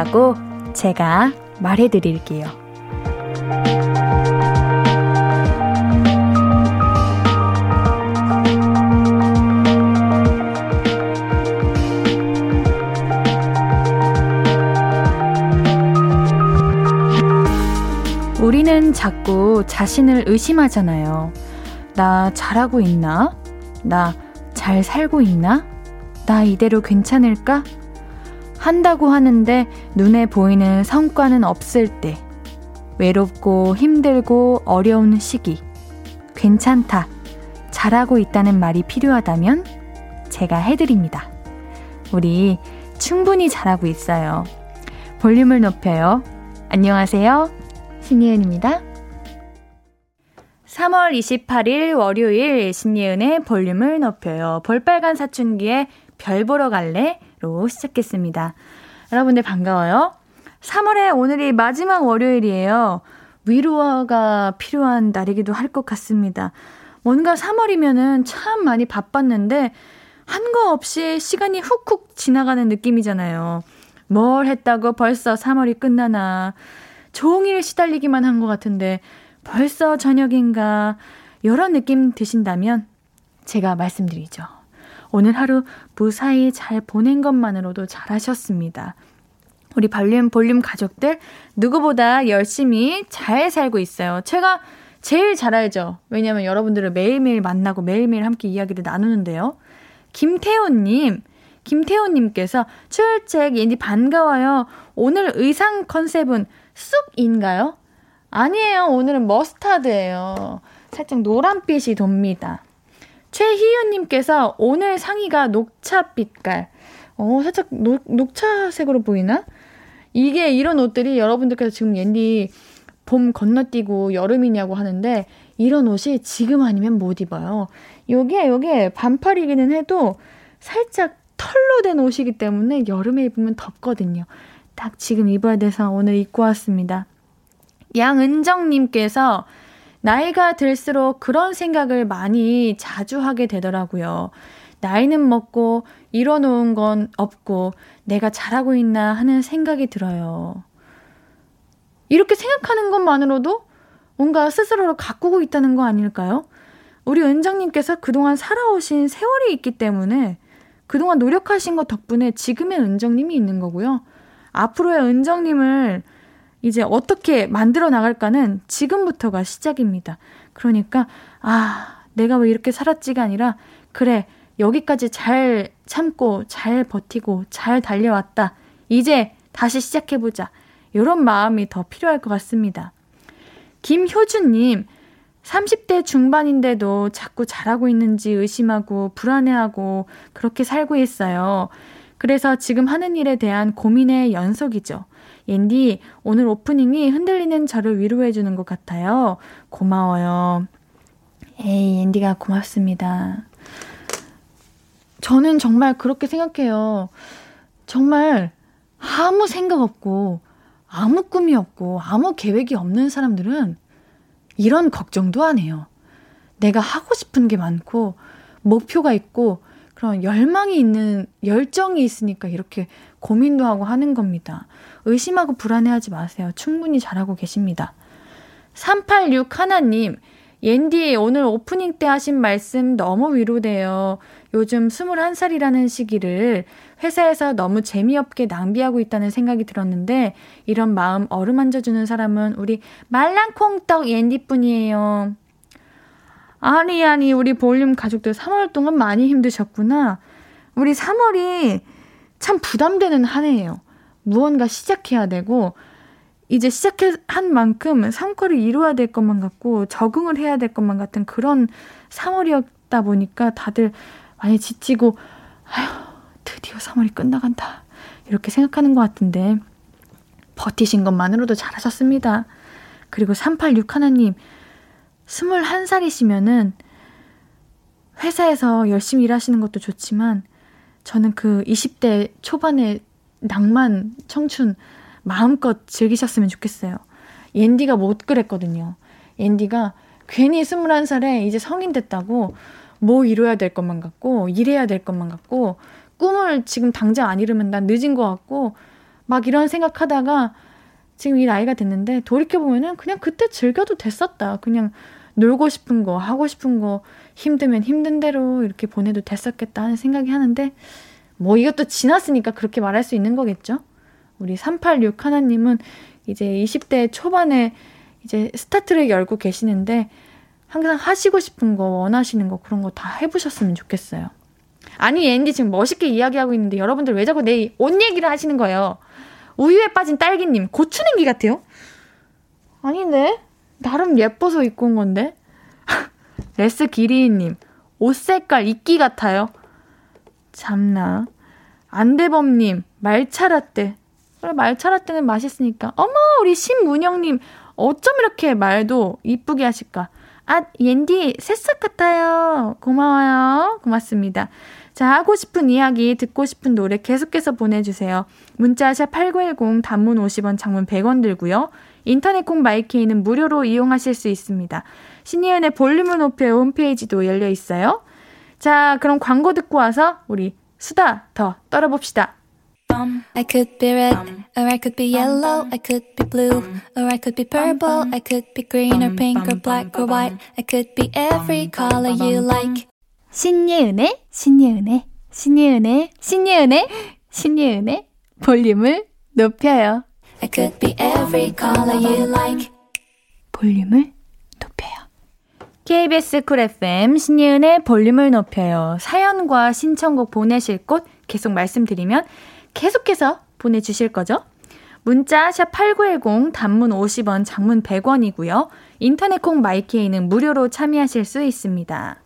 있다고 제가 말해 드릴게요. 우리는 자꾸 자신을 의심하잖아요. 나 잘하고 있나? 나 잘 살고 있나? 나 이대로 괜찮을까? 한다고 하는데 눈에 보이는 성과는 없을 때, 외롭고 힘들고 어려운 시기, 괜찮다, 잘하고 있다는 말이 필요하다면 제가 해드립니다. 우리 충분히 잘하고 있어요. 볼륨을 높여요. 안녕하세요. 신예은입니다. 3월 28일 월요일 신예은의 볼륨을 높여요. 볼빨간 사춘기에 별 보러 갈래로 시작했습니다. 여러분들 반가워요. 3월의 오늘이 마지막 월요일이에요. 위로가 필요한 날이기도 할 것 같습니다. 뭔가 3월이면은 참 많이 바빴는데 한 거 없이 시간이 훅훅 지나가는 느낌이잖아요. 뭘 했다고 벌써 3월이 끝나나. 종일 시달리기만 한 것 같은데 벌써 저녁인가 이런 느낌 드신다면 제가 말씀드리죠. 오늘 하루 무사히 잘 보낸 것만으로도 잘하셨습니다. 우리 발륨 볼륨 가족들 누구보다 열심히 잘 살고 있어요. 제가 제일 잘 알죠. 왜냐면 여러분들을 매일매일 만나고 매일매일 함께 이야기를 나누는데요. 김태호님, 김태호님께서 출첵 옌디 반가워요. 오늘 의상 컨셉은 쑥인가요? 아니에요. 오늘은 머스타드예요. 살짝 노란빛이 돕니다. 최희윤님께서 오늘 상의가 녹차 빛깔. 어, 살짝 녹, 녹차색으로 보이나? 이게 이런 옷들이 여러분들께서 지금 옌디 봄 건너뛰고 여름이냐고 하는데 이런 옷이 지금 아니면 못 입어요. 요게 요게 반팔이기는 해도 살짝 털로 된 옷이기 때문에 여름에 입으면 덥거든요. 딱 지금 입어야 돼서 오늘 입고 왔습니다. 양은정님께서 나이가 들수록 그런 생각을 많이 자주 하게 되더라고요. 나이는 먹고 이뤄놓은 건 없고 내가 잘하고 있나 하는 생각이 들어요. 이렇게 생각하는 것만으로도 뭔가 스스로를 가꾸고 있다는 거 아닐까요? 우리 은정님께서 그동안 살아오신 세월이 있기 때문에 그동안 노력하신 것 덕분에 지금의 은정님이 있는 거고요. 앞으로의 은정님을 이제 어떻게 만들어 나갈까는 지금부터가 시작입니다. 그러니까, 아, 내가 왜 이렇게 살았지가 아니라, 그래, 여기까지 잘 참고, 잘 버티고, 잘 달려왔다. 이제 다시 시작해보자. 이런 마음이 더 필요할 것 같습니다. 김효준님, 30대 중반인데도 자꾸 잘하고 있는지 의심하고 불안해하고 그렇게 살고 있어요. 그래서 지금 하는 일에 대한 고민의 연속이죠. 옌디, 오늘 오프닝이 흔들리는 저를 위로해주는 것 같아요. 고마워요. 에이, 옌디가 고맙습니다. 저는 정말 그렇게 생각해요. 정말 아무 생각 없고, 아무 꿈이 없고, 아무 계획이 없는 사람들은 이런 걱정도 안 해요. 내가 하고 싶은 게 많고, 목표가 있고, 그런 열망이 있는 열정이 있으니까 이렇게 고민도 하고 하는 겁니다. 의심하고 불안해하지 마세요. 충분히 잘하고 계십니다. 386 하나님, 옌디 오늘 오프닝 때 하신 말씀 너무 위로돼요. 요즘 21살이라는 시기를 회사에서 너무 재미없게 낭비하고 있다는 생각이 들었는데 이런 마음 어루만져 주는 사람은 우리 말랑콩떡 옌디뿐이에요. 아니, 아니, 우리 볼륨 가족들 3월 동안 많이 힘드셨구나. 우리 3월이 참 부담되는 한 해예요. 무언가 시작해야 되고, 이제 시작한 만큼 성과를 이루어야 될 것만 같고, 적응을 해야 될 것만 같은 그런 3월이었다 보니까 다들 많이 지치고, 아휴, 드디어 3월이 끝나간다. 이렇게 생각하는 것 같은데, 버티신 것만으로도 잘하셨습니다. 그리고 386 하나님, 21살이시면은 회사에서 열심히 일하시는 것도 좋지만 저는 그 20대 초반의 낭만, 청춘 마음껏 즐기셨으면 좋겠어요. 옌디가 못 그랬거든요. 옌디가 괜히 21살에 이제 성인 됐다고 뭐 이뤄야 될 것만 같고 일해야 될 것만 같고 꿈을 지금 당장 안 이루면 난 늦은 것 같고 막 이런 생각하다가 지금 이 나이가 됐는데 돌이켜보면은 그냥 그때 즐겨도 됐었다. 그냥 놀고 싶은 거, 하고 싶은 거, 힘들면 힘든 대로 이렇게 보내도 됐었겠다 하는 생각이 하는데, 뭐 이것도 지났으니까 그렇게 말할 수 있는 거겠죠? 우리 386 하나님은 이제 20대 초반에 이제 스타트를 열고 계시는데, 항상 하시고 싶은 거, 원하시는 거, 그런 거 다 해보셨으면 좋겠어요. 아니, 옌디 지금 멋있게 이야기하고 있는데 여러분들 왜 자꾸 내 옷 얘기를 하시는 거예요? 우유에 빠진 딸기님, 고추냉이 같아요? 아닌데? 나름 예뻐서 입고 온 건데? 레스 기리님, 옷 색깔 이끼 같아요? 참나. 안대범님, 말차라떼. 그래, 말차라떼는 맛있으니까. 어머, 우리 신문영님, 어쩜 이렇게 말도 이쁘게 하실까? 아, 옌디, 새싹 같아요. 고마워요. 고맙습니다. 자, 하고 싶은 이야기, 듣고 싶은 노래 계속해서 보내주세요. 문자샵 8910, 단문 50원, 장문 100원 들고요. 인터넷 콩 마이케이는 무료로 이용하실 수 있습니다. 신이은의 볼륨을 높여 홈페이지도 열려 있어요. 자, 그럼 광고 듣고 와서 우리 수다 더 떨어봅시다. I could be red, or I could be yellow, I could be blue, or I could be purple, I could be green or pink or black or white, I could be every color you like. 신예은의, 신예은의, 신예은의, 신예은의, 신예은의 볼륨을 높여요. I could be every color you like. 볼륨을 높여요. KBS 쿨 FM 신예은의 볼륨을 높여요. 사연과 신청곡 보내실 곳 계속 말씀드리면 계속해서 보내주실 거죠? 문자 샵 8910 단문 50원 장문 100원이고요. 인터넷 콩 마이케이는 무료로 참여하실 수 있습니다.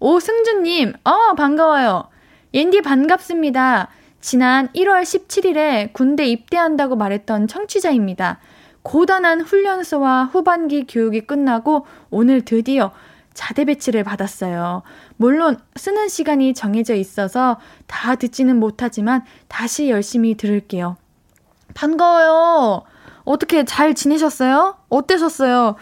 오승준님, 어, 반가워요. 옌디 반갑습니다. 지난 1월 17일에 군대 입대한다고 말했던 청취자입니다. 고단한 훈련소와 후반기 교육이 끝나고 오늘 드디어 자대 배치를 받았어요. 물론 쓰는 시간이 정해져 있어서 다 듣지는 못하지만 다시 열심히 들을게요. 반가워요. 어떻게 잘 지내셨어요? 어떠셨어요?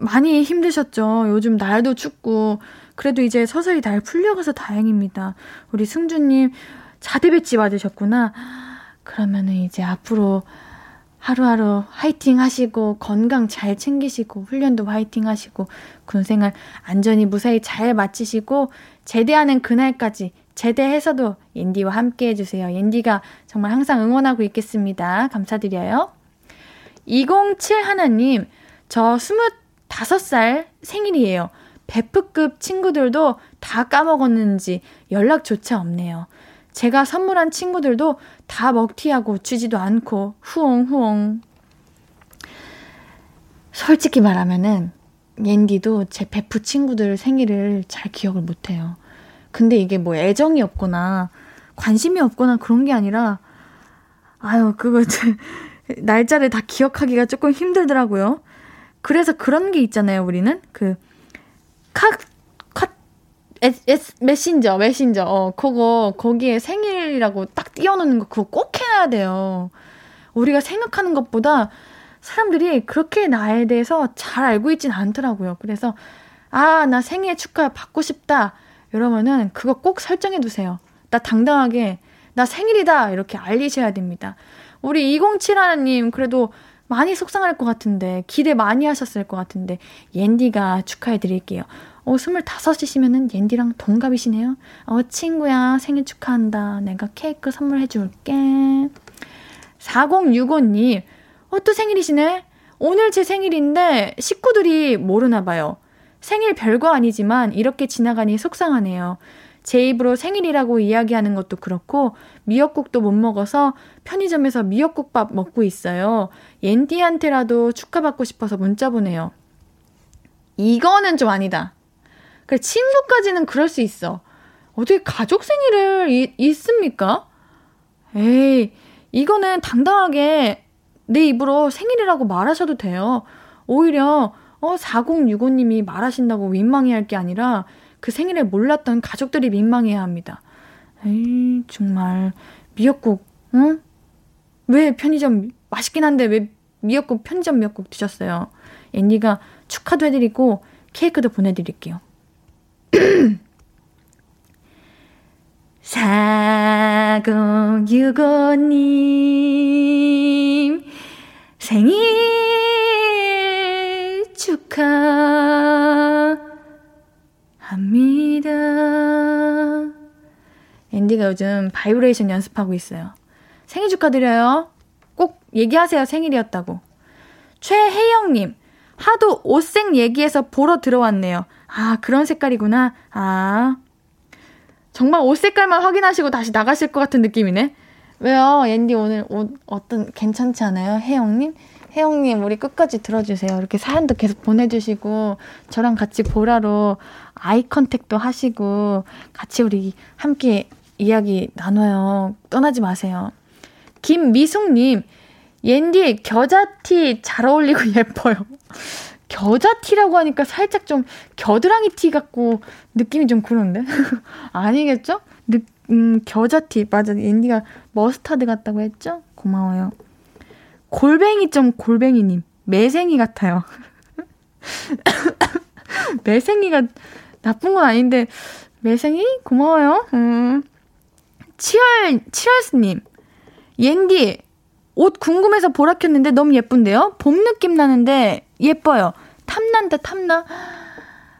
많이 힘드셨죠? 요즘 날도 춥고 그래도 이제 서서히 날 풀려가서 다행입니다. 우리 승주님 자대 배치 받으셨구나. 그러면은 이제 앞으로 하루하루 화이팅 하시고 건강 잘 챙기시고 훈련도 화이팅 하시고 군생활 안전히 무사히 잘 마치시고 제대하는 그날까지 제대해서도 옌디와 함께 해주세요. 옌디가 정말 항상 응원하고 있겠습니다. 감사드려요. 207 하나님, 저 25살 생일이에요. 베프급 친구들도 다 까먹었는지 연락조차 없네요. 제가 선물한 친구들도 다 먹튀하고 주지도 않고 후엉후엉. 솔직히 말하면은 옌디도 제 베프 친구들 생일을 잘 기억을 못해요. 근데 이게 뭐 애정이 없거나 관심이 없거나 그런 게 아니라 아유 그거 날짜를 다 기억하기가 조금 힘들더라고요. 그래서 그런 게 있잖아요. 우리는 그 카, 카, 메신저, 메신저. 어, 그거, 거기에 생일이라고 딱 띄워놓는 거, 그거 꼭 해놔야 돼요. 우리가 생각하는 것보다 사람들이 그렇게 나에 대해서 잘 알고 있진 않더라고요. 그래서, 아, 나 생일 축하 받고 싶다. 이러면은 그거 꼭 설정해 두세요. 나 당당하게, 나 생일이다. 이렇게 알리셔야 됩니다. 우리 207하님, 그래도 많이 속상할 것 같은데, 기대 많이 하셨을 것 같은데, 옌디가 축하해 드릴게요. 어, 25이시면은 옌디랑 동갑이시네요. 어, 친구야, 생일 축하한다. 내가 케이크 선물해 줄게. 4065님, 어, 또 생일이시네? 오늘 제 생일인데 식구들이 모르나 봐요. 생일 별거 아니지만 이렇게 지나가니 속상하네요. 제 입으로 생일이라고 이야기하는 것도 그렇고 미역국도 못 먹어서 편의점에서 미역국밥 먹고 있어요. 옌디한테라도 축하받고 싶어서 문자 보내요. 이거는 좀 아니다. 그래 친구까지는 그럴 수 있어. 어떻게 가족 생일을 이, 있습니까? 에이, 이거는 당당하게 내 입으로 생일이라고 말하셔도 돼요. 오히려 어 4065님이 말하신다고 민망해 할 게 아니라 그 생일을 몰랐던 가족들이 민망해야 합니다. 에이, 정말 미역국, 응? 왜 편의점 맛있긴 한데 왜 미역국 편의점 미역국 드셨어요? 앤디가 축하도 해드리고 케이크도 보내드릴게요. 4065님, 생일 축하합니다. 옌디가 요즘 바이브레이션 연습하고 있어요. 생일 축하드려요. 꼭 얘기하세요. 생일이었다고. 최혜영님, 하도 옷색 얘기해서 보러 들어왔네요. 아, 그런 색깔이구나. 아. 정말 옷 색깔만 확인하시고 다시 나가실 것 같은 느낌이네. 왜요? 옌디 오늘 옷 어떤 괜찮지 않아요? 혜영님? 혜영님, 우리 끝까지 들어주세요. 이렇게 사연도 계속 보내주시고, 저랑 같이 보라로 eye contact도 하시고, 같이 우리 함께 이야기 나눠요. 떠나지 마세요. 김미숙님, 옌디 겨자티 잘 어울리고 예뻐요. 겨자티라고 하니까 살짝 좀 겨드랑이 티 같고 느낌이 좀 그런데? 아니겠죠? 느, 음, 겨자티. 맞아. 앤디가 머스타드 같다고 했죠? 고마워요. 골뱅이 좀 골뱅이님. 매생이 같아요. 매생이가 나쁜 건 아닌데, 매생이? 고마워요. 음. 치얼, 치얼스님. 옌디, 옷 궁금해서 보라 켰는데 너무 예쁜데요? 봄 느낌 나는데 예뻐요. 탐난다, 탐나.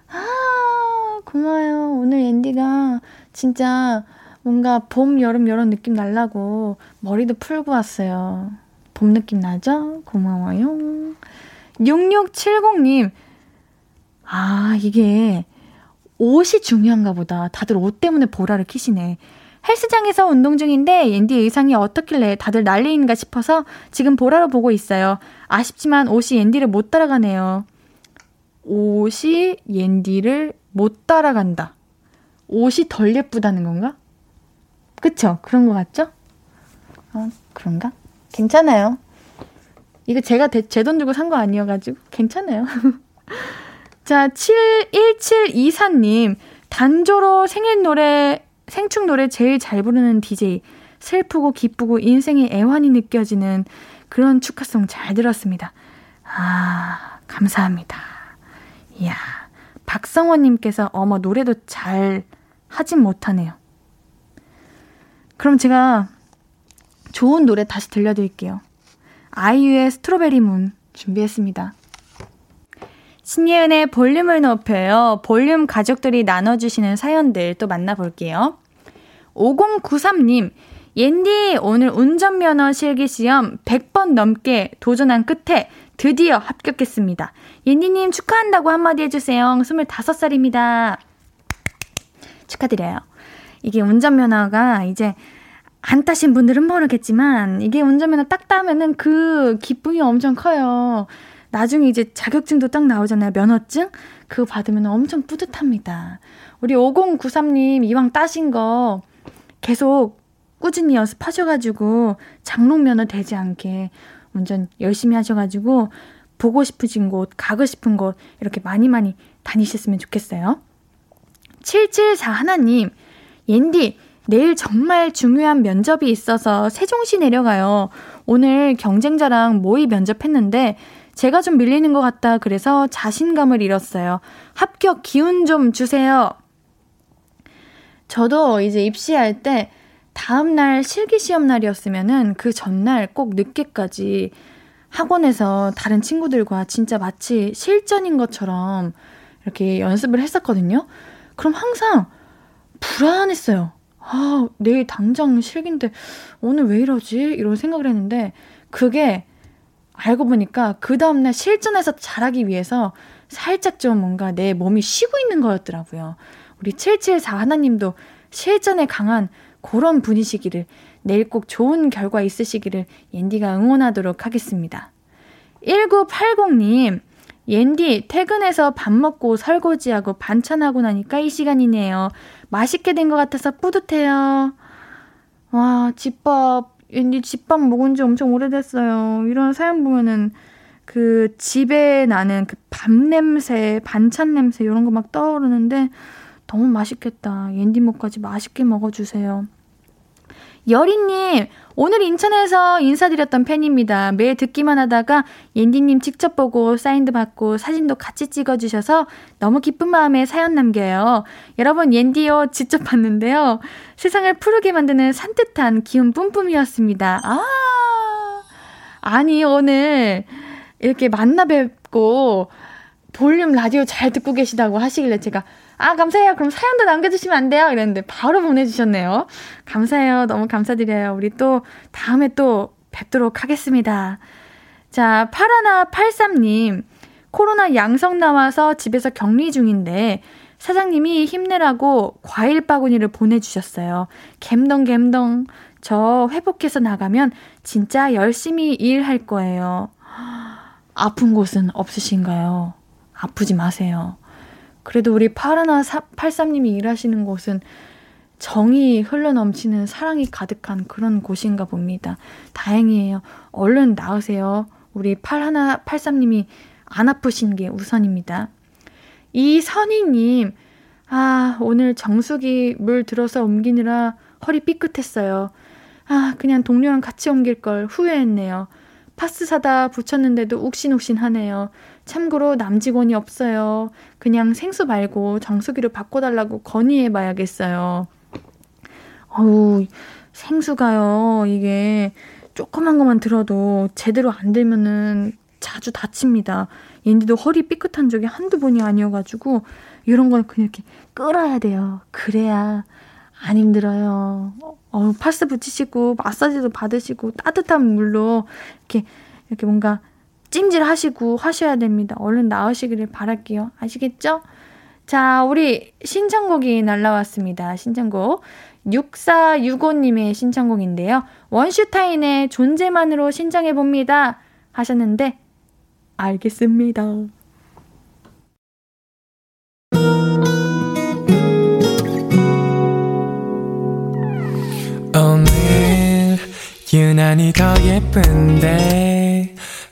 아, 고마워요. 오늘 앤디가 진짜 뭔가 봄, 여름, 이런 느낌 날라고 머리도 풀고 왔어요. 봄 느낌 나죠? 고마워요. 6670님. 아, 이게 옷이 중요한가 보다. 다들 옷 때문에 보라를 키시네. 헬스장에서 운동 중인데 옌디 의상이 어떻길래 다들 난리인가 싶어서 지금 보라로 보고 있어요. 아쉽지만 옷이 옌디를 못 따라가네요. 옷이 옌디를 못 따라간다. 옷이 덜 예쁘다는 건가? 그쵸? 그런 것 같죠? 어, 그런가? 괜찮아요. 이거 제가 제 돈 주고 산 거 아니어가지고 괜찮아요. 자, 71724님, 단조로 생일 노래 생축 노래 제일 잘 부르는 DJ. 슬프고 기쁘고 인생의 애환이 느껴지는 그런 축하송 잘 들었습니다. 아, 감사합니다. 이야, 박성원님께서 어머, 노래도 잘 하진 못하네요. 그럼 제가 좋은 노래 다시 들려드릴게요. 아이유의 스트로베리 문 준비했습니다. 신예은의 볼륨을 높여요. 볼륨 가족들이 나눠주시는 사연들 또 만나볼게요. 5093님, 옌디, 오늘 운전면허 실기시험 100번 넘게 도전한 끝에 드디어 합격했습니다. 옌디님 축하한다고 한마디 해주세요. 25살입니다. 축하드려요. 이게 운전면허가 이제 안 따신 분들은 모르겠지만, 이게 운전면허 딱 따면은 그 기쁨이 엄청 커요. 나중에 이제 자격증도 딱 나오잖아요. 면허증? 그거 받으면 엄청 뿌듯합니다. 우리 5093님 이왕 따신 거 계속 꾸준히 연습하셔가지고 장롱 면허 되지 않게 운전 열심히 하셔가지고 보고 싶으신 곳, 가고 싶은 곳 이렇게 많이 많이 다니셨으면 좋겠어요. 774 하나님, 옌디, 내일 정말 중요한 면접이 있어서 세종시 내려가요. 오늘 경쟁자랑 모의 면접했는데 제가 좀 밀리는 것 같다. 그래서 자신감을 잃었어요. 합격 기운 좀 주세요. 저도 이제 입시할 때 다음날 실기 시험 날이었으면은 그 전날 꼭 늦게까지 학원에서 다른 친구들과 진짜 마치 실전인 것처럼 이렇게 연습을 했었거든요. 그럼 항상 불안했어요. 아, 내일 당장 실기인데 오늘 왜 이러지? 이런 생각을 했는데 그게 알고 보니까 그 다음날 실전에서 잘하기 위해서 살짝 좀 뭔가 내 몸이 쉬고 있는 거였더라고요. 우리 774 하나님도 실전에 강한 그런 분이시기를 내일 꼭 좋은 결과 있으시기를 옌디가 응원하도록 하겠습니다. 1980님, 옌디 퇴근해서 밥 먹고 설거지하고 반찬하고 나니까 이 시간이네요. 맛있게 된 것 같아서 뿌듯해요. 와, 집밥 왠지 집밥 먹은 지 엄청 오래됐어요. 이런 사연 보면은 그 집에 나는 그 밥 냄새, 반찬 냄새 이런 거 막 떠오르는데 너무 맛있겠다. 옌디 목까지 맛있게 먹어주세요. 여리님, 오늘 인천에서 인사드렸던 팬입니다. 매일 듣기만 하다가 옌디님 직접 보고 사인도 받고 사진도 같이 찍어주셔서 너무 기쁜 마음에 사연 남겨요. 여러분, 옌디요 직접 봤는데요. 세상을 푸르게 만드는 산뜻한 기운 뿜뿜이었습니다. 아, 아니, 오늘 이렇게 만나 뵙고 볼륨 라디오 잘 듣고 계시다고 하시길래 제가 아, 감사해요. 그럼 사연도 남겨주시면 안 돼요? 이랬는데 바로 보내주셨네요. 감사해요. 너무 감사드려요. 우리 또 다음에 또 뵙도록 하겠습니다. 자, 파라나 83님. 코로나 양성 나와서 집에서 격리 중인데 사장님이 힘내라고 과일 바구니를 보내주셨어요. 갬덩 갬덩. 저 회복해서 나가면 진짜 열심히 일할 거예요. 아픈 곳은 없으신가요? 아프지 마세요. 그래도 우리 파라나 83님이 일하시는 곳은 정이 흘러 넘치는 사랑이 가득한 그런 곳인가 봅니다. 다행이에요. 얼른 나으세요. 우리 파라나 83님이 안 아프신 게 우선입니다. 이선희님, 아, 오늘 정수기 물 들어서 옮기느라 허리 삐끗했어요. 아, 그냥 동료랑 같이 옮길 걸 후회했네요. 파스 사다 붙였는데도 욱신욱신 하네요. 참고로 남직원이 없어요. 그냥 생수 말고 정수기로 바꿔달라고 건의해 봐야겠어요. 어우, 생수가요. 이게 조그만 것만 들어도 제대로 안 되면은 자주 다칩니다. 옌디도 허리 삐끗한 적이 한두 번이 아니어가지고 이런 건 그냥 이렇게 끌어야 돼요. 그래야 안 힘들어요. 어, 파스 붙이시고 마사지도 받으시고 따뜻한 물로 이렇게 이렇게 뭔가 찜질 하시고 하셔야 됩니다. 얼른 나으시기를 바랄게요. 아시겠죠? 자, 우리 신청곡이 날라왔습니다. 신청곡. 6465님의 신청곡인데요. 원슈타인의 존재만으로 신청해봅니다. 하셨는데, 알겠습니다. 오늘 유난히 더 예쁜데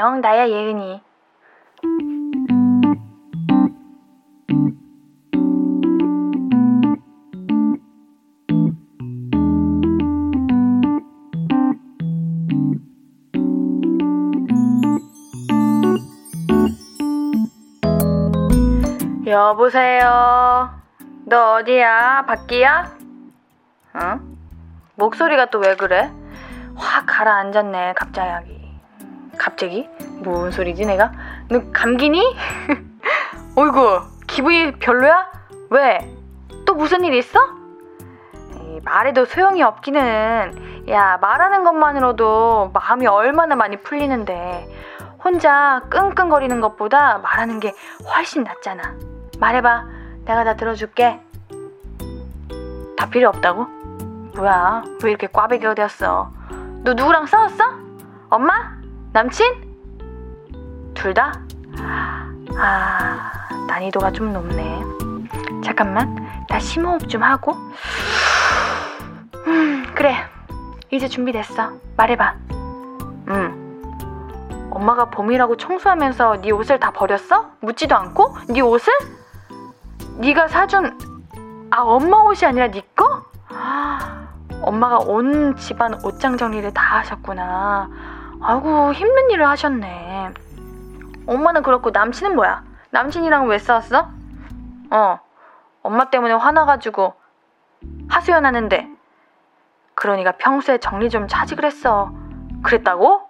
안녕, 나야 예은이. 여보세요. 너 어디야? 밖이야? 어? 목소리가 또 왜 그래? 확 가라앉았네, 갑자기. 갑자기? 뭔 소리지, 내가? 너 감기니? 어이구, 기분이 별로야? 왜? 또 무슨 일 있어? 말해도 소용이 없기는. 야, 말하는 것만으로도 마음이 얼마나 많이 풀리는데. 혼자 끙끙거리는 것보다 말하는 게 훨씬 낫잖아. 말해봐. 내가 다 들어줄게. 다 필요 없다고? 뭐야? 왜 이렇게 꽈배기가 되었어? 너 누구랑 싸웠어? 엄마? 남친? 둘 다? 아, 난이도가 좀 높네. 잠깐만, 나 심호흡 좀 하고. 음, 그래. 이제 준비됐어. 말해봐. 음. 엄마가 봄이라고 청소하면서 네 옷을 다 버렸어? 묻지도 않고? 네 옷을? 네가 사준 아 엄마 옷이 아니라 네 거? 아, 엄마가 온 집안 옷장 정리를 다 하셨구나. 아이고 힘든 일을 하셨네. 엄마는 그렇고 남친은 뭐야? 남친이랑 왜 싸웠어? 어, 엄마 때문에 화나가지고 하소연하는데. 그러니까 평소에 정리 좀 차지 그랬어. 그랬다고?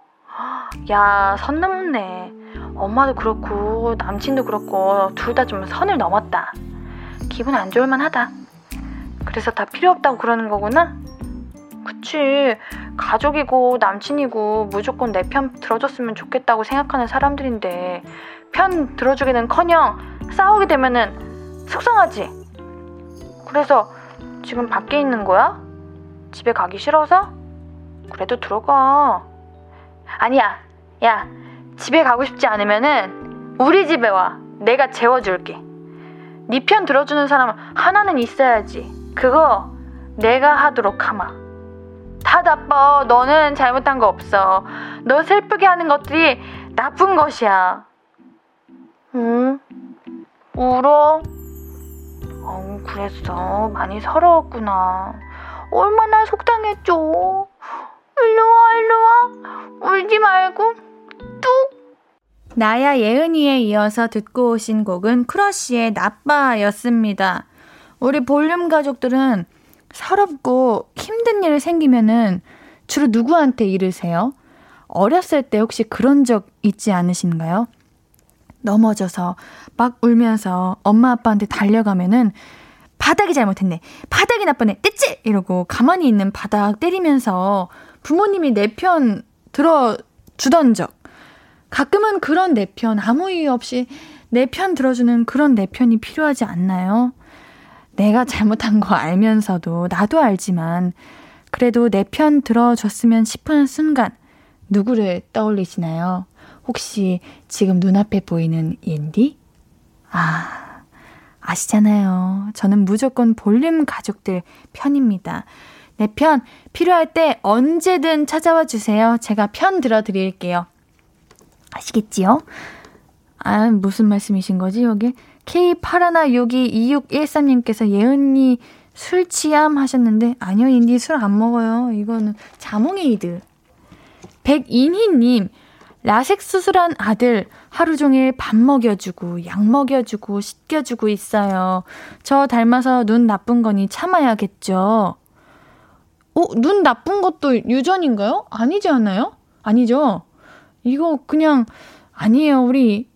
야, 선 넘었네. 엄마도 그렇고 남친도 그렇고 둘 다 좀 선을 넘었다. 기분 안 좋을만 하다. 그래서 다 필요 없다고 그러는 거구나? 그치. 가족이고 남친이고 무조건 내 편 들어줬으면 좋겠다고 생각하는 사람들인데 편 들어주기는 커녕 싸우게 되면은 속상하지. 그래서 지금 밖에 있는 거야? 집에 가기 싫어서? 그래도 들어가. 아니야. 야, 집에 가고 싶지 않으면은 우리 집에 와. 내가 재워줄게. 네 편 들어주는 사람 하나는 있어야지. 그거 내가 하도록 하마. 다 나빠. 너는 잘못한 거 없어. 너 슬프게 하는 것들이 나쁜 것이야. 응? 울어? 어, 그랬어. 많이 서러웠구나. 얼마나 속상했죠. 일로 와, 일로 와. 울지 말고, 뚝. 나야 예은이에 이어서 듣고 오신 곡은 크러쉬의 나빠였습니다. 우리 볼륨 가족들은 서럽고 힘든 일 생기면은 주로 누구한테 이르세요? 어렸을 때 혹시 그런 적 있지 않으신가요? 넘어져서 막 울면서 엄마 아빠한테 달려가면은 바닥이 잘못했네. 바닥이 나쁘네. 떼찌! 이러고 가만히 있는 바닥 때리면서 부모님이 내 편 들어주던 적. 가끔은 그런 내 편, 아무 이유 없이 내 편 들어주는 그런 내 편이 필요하지 않나요? 내가 잘못한 거 알면서도 나도 알지만 그래도 내 편 들어줬으면 싶은 순간 누구를 떠올리시나요? 혹시 지금 눈앞에 보이는 옌디? 아, 아시잖아요. 저는 무조건 볼륨 가족들 편입니다. 내 편 필요할 때 언제든 찾아와 주세요. 제가 편 들어드릴게요. 아시겠지요? 아, 무슨 말씀이신 거지, 여기? K81622613님께서 예은이 술 취함 하셨는데, 아니요, 인디 술 안 먹어요. 이거는 자몽에이드. 백인희님, 라섹 수술한 아들 하루 종일 밥 먹여주고, 약 먹여주고, 씻겨주고 있어요. 저 닮아서 눈 나쁜 거니 참아야겠죠? 어, 눈 나쁜 것도 유전인가요? 아니지 않아요? 아니죠? 이거 그냥, 아니에요. 우리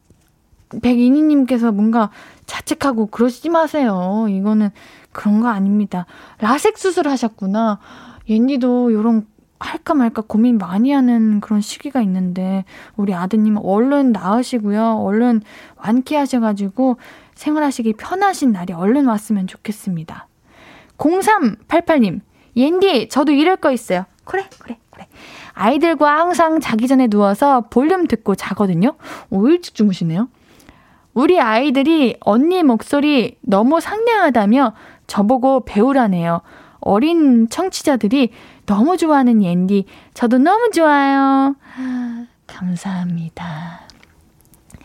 백인희님께서 뭔가 자책하고 그러시지 마세요. 이거는 그런 거 아닙니다. 라섹 수술 하셨구나. 옌디도 요런 할까 말까 고민 많이 하는 그런 시기가 있는데 우리 아드님 얼른 나으시고요. 얼른 완쾌하셔가지고 생활하시기 편하신 날이 얼른 왔으면 좋겠습니다. 0388님, 옌디, 저도 이럴 거 있어요. 그래, 그래, 그래. 아이들과 항상 자기 전에 누워서 볼륨 듣고 자거든요. 오, 일찍 주무시네요. 우리 아이들이 언니 목소리 너무 상냥하다며 저보고 배우라네요. 어린 청취자들이 너무 좋아하는 옌디. 저도 너무 좋아요. 감사합니다.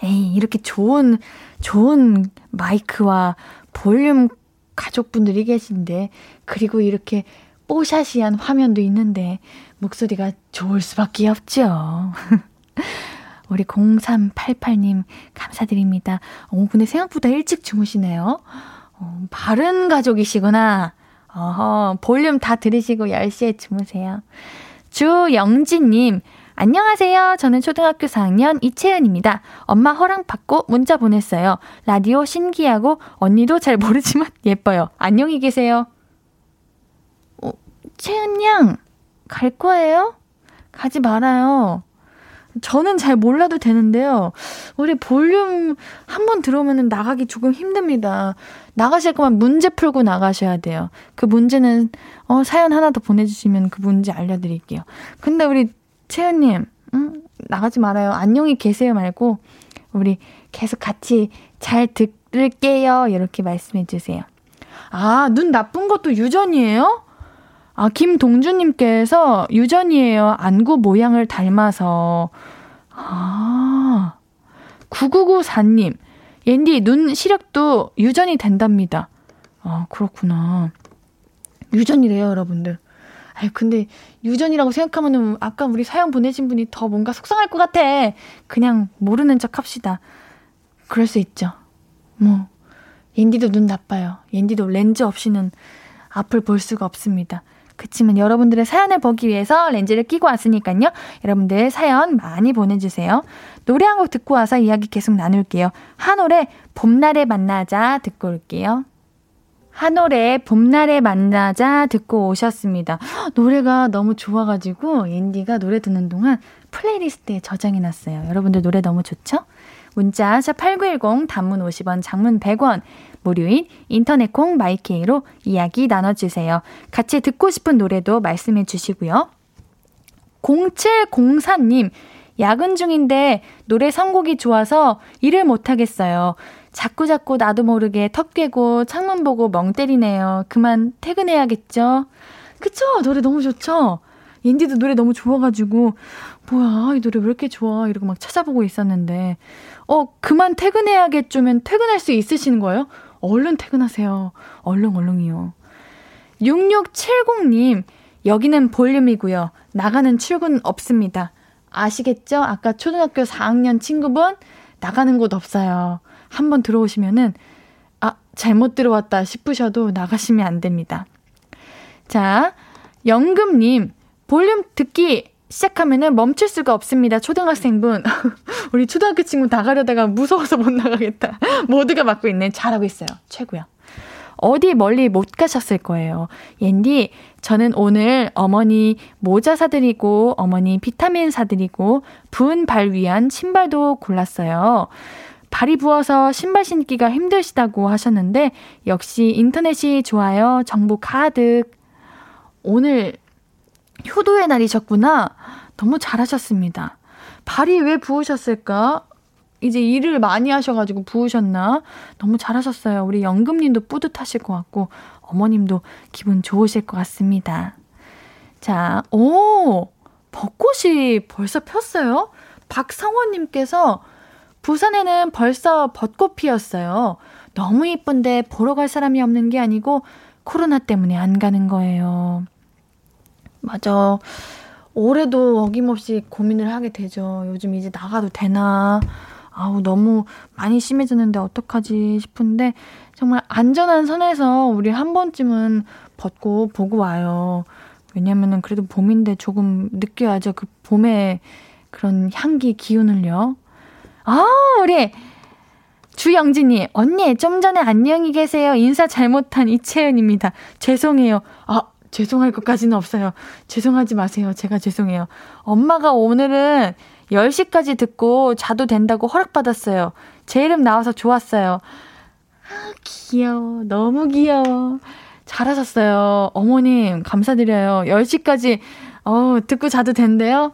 에이, 이렇게 좋은, 좋은 마이크와 볼륨 가족분들이 계신데, 그리고 이렇게 뽀샤시한 화면도 있는데, 목소리가 좋을 수밖에 없죠. 우리 0388님, 감사드립니다. 어, 근데 생각보다 일찍 주무시네요. 어, 바른 가족이시구나. 어허, 볼륨 다 들으시고 10시에 주무세요. 주영진님, 안녕하세요. 저는 초등학교 4학년 이채연입니다. 엄마 허락 받고 문자 보냈어요. 라디오 신기하고 언니도 잘 모르지만 예뻐요. 안녕히 계세요. 어, 채연 양, 갈 거예요? 가지 말아요. 저는 잘 몰라도 되는데요. 우리 볼륨 한 번 들어오면 나가기 조금 힘듭니다. 나가실 거면 문제 풀고 나가셔야 돼요. 그 문제는, 어, 사연 하나 더 보내주시면 그 문제 알려드릴게요. 근데 우리 채연님, 음, 나가지 말아요. 안녕히 계세요 말고, 우리 계속 같이 잘 들을게요. 이렇게 말씀해 주세요. 아, 눈 나쁜 것도 유전이에요? 아, 김동주님께서 유전이에요. 안구 모양을 닮아서. 아, 9994님. 옌디, 눈 시력도 유전이 된답니다. 아, 그렇구나. 유전이래요, 여러분들. 아유, 근데 유전이라고 생각하면은 아까 우리 사연 보내신 분이 더 뭔가 속상할 것 같아. 그냥 모르는 척 합시다. 그럴 수 있죠. 뭐, 옌디도 눈 나빠요. 옌디도 렌즈 없이는 앞을 볼 수가 없습니다. 그치만 여러분들의 사연을 보기 위해서 렌즈를 끼고 왔으니까요. 여러분들 사연 많이 보내주세요. 노래 한 곡 듣고 와서 이야기 계속 나눌게요. 한올의 봄날에 만나자 듣고 올게요. 한올의 봄날에 만나자 듣고 오셨습니다. 노래가 너무 좋아가지고 옌디가 노래 듣는 동안 playlist에 저장해 놨어요. 여러분들 노래 너무 좋죠? 문자 샵8910 단문 50원 장문 100원 무료인 인터넷 콩 마이케이로 이야기 나눠주세요. 같이 듣고 싶은 노래도 말씀해 주시고요. 0704님 야근 중인데 노래 선곡이 좋아서 일을 못하겠어요. 자꾸자꾸 나도 모르게 턱 괴고 창문 보고 멍 때리네요. 그만 퇴근해야겠죠? 그쵸? 노래 너무 좋죠? 옌디도 노래 너무 좋아가지고, 뭐야, 이 노래 왜 이렇게 좋아? 이러고 막 찾아보고 있었는데, 어, 그만 퇴근해야겠죠면 퇴근할 수 있으시는 거예요? 얼른 퇴근하세요. 얼른, 얼른이요. 6670님, 여기는 볼륨이고요. 나가는 출근 없습니다. 아시겠죠? 아까 초등학교 4학년 친구분 나가는 곳 없어요. 한번 들어오시면은 아, 잘못 들어왔다 싶으셔도 나가시면 안 됩니다. 자, 영금님, 볼륨 듣기 시작하면은 멈출 수가 없습니다. 초등학생분. 우리 초등학교 친구 다 가려다가 무서워서 못 나가겠다. 모두가 맡고 있네. 잘하고 있어요. 최고야. 어디 멀리 못 가셨을 거예요. 옌디, 저는 오늘 어머니 모자 사드리고, 어머니 비타민 사드리고, 부은 발 위한 신발도 골랐어요. 발이 부어서 신발 신기가 힘드시다고 하셨는데, 역시 인터넷이 좋아요. 정보 가득. 오늘 효도의 날이셨구나. 너무 잘하셨습니다. 발이 왜 부으셨을까? 이제 일을 많이 하셔가지고 부으셨나? 너무 잘하셨어요. 우리 연금님도 뿌듯하실 것 같고, 어머님도 기분 좋으실 것 같습니다. 자, 오! 벚꽃이 벌써 폈어요? 박성원님께서 부산에는 벌써 벚꽃 피었어요. 너무 이쁜데 보러 갈 사람이 없는 게 아니고 코로나 때문에 안 가는 거예요. 맞아. 올해도 어김없이 고민을 하게 되죠. 요즘 이제 나가도 되나? 아우, 너무 많이 심해졌는데 어떡하지 싶은데, 정말 안전한 선에서 우리 한 번쯤은 벗고 보고 와요. 왜냐면은 그래도 봄인데 조금 느껴야죠. 그 봄의 그런 향기, 기운을요. 아, 우리 주영진이, 언니, 좀 전에 안녕히 계세요. 인사 잘못한 이채연입니다. 죄송해요. 아, 죄송할 것까지는 없어요. 죄송하지 마세요. 제가 죄송해요. 엄마가 오늘은 10시까지 듣고 자도 된다고 허락받았어요. 제 이름 나와서 좋았어요. 아, 귀여워. 너무 귀여워. 잘하셨어요. 어머님, 감사드려요. 10시까지, 어, 듣고 자도 된대요?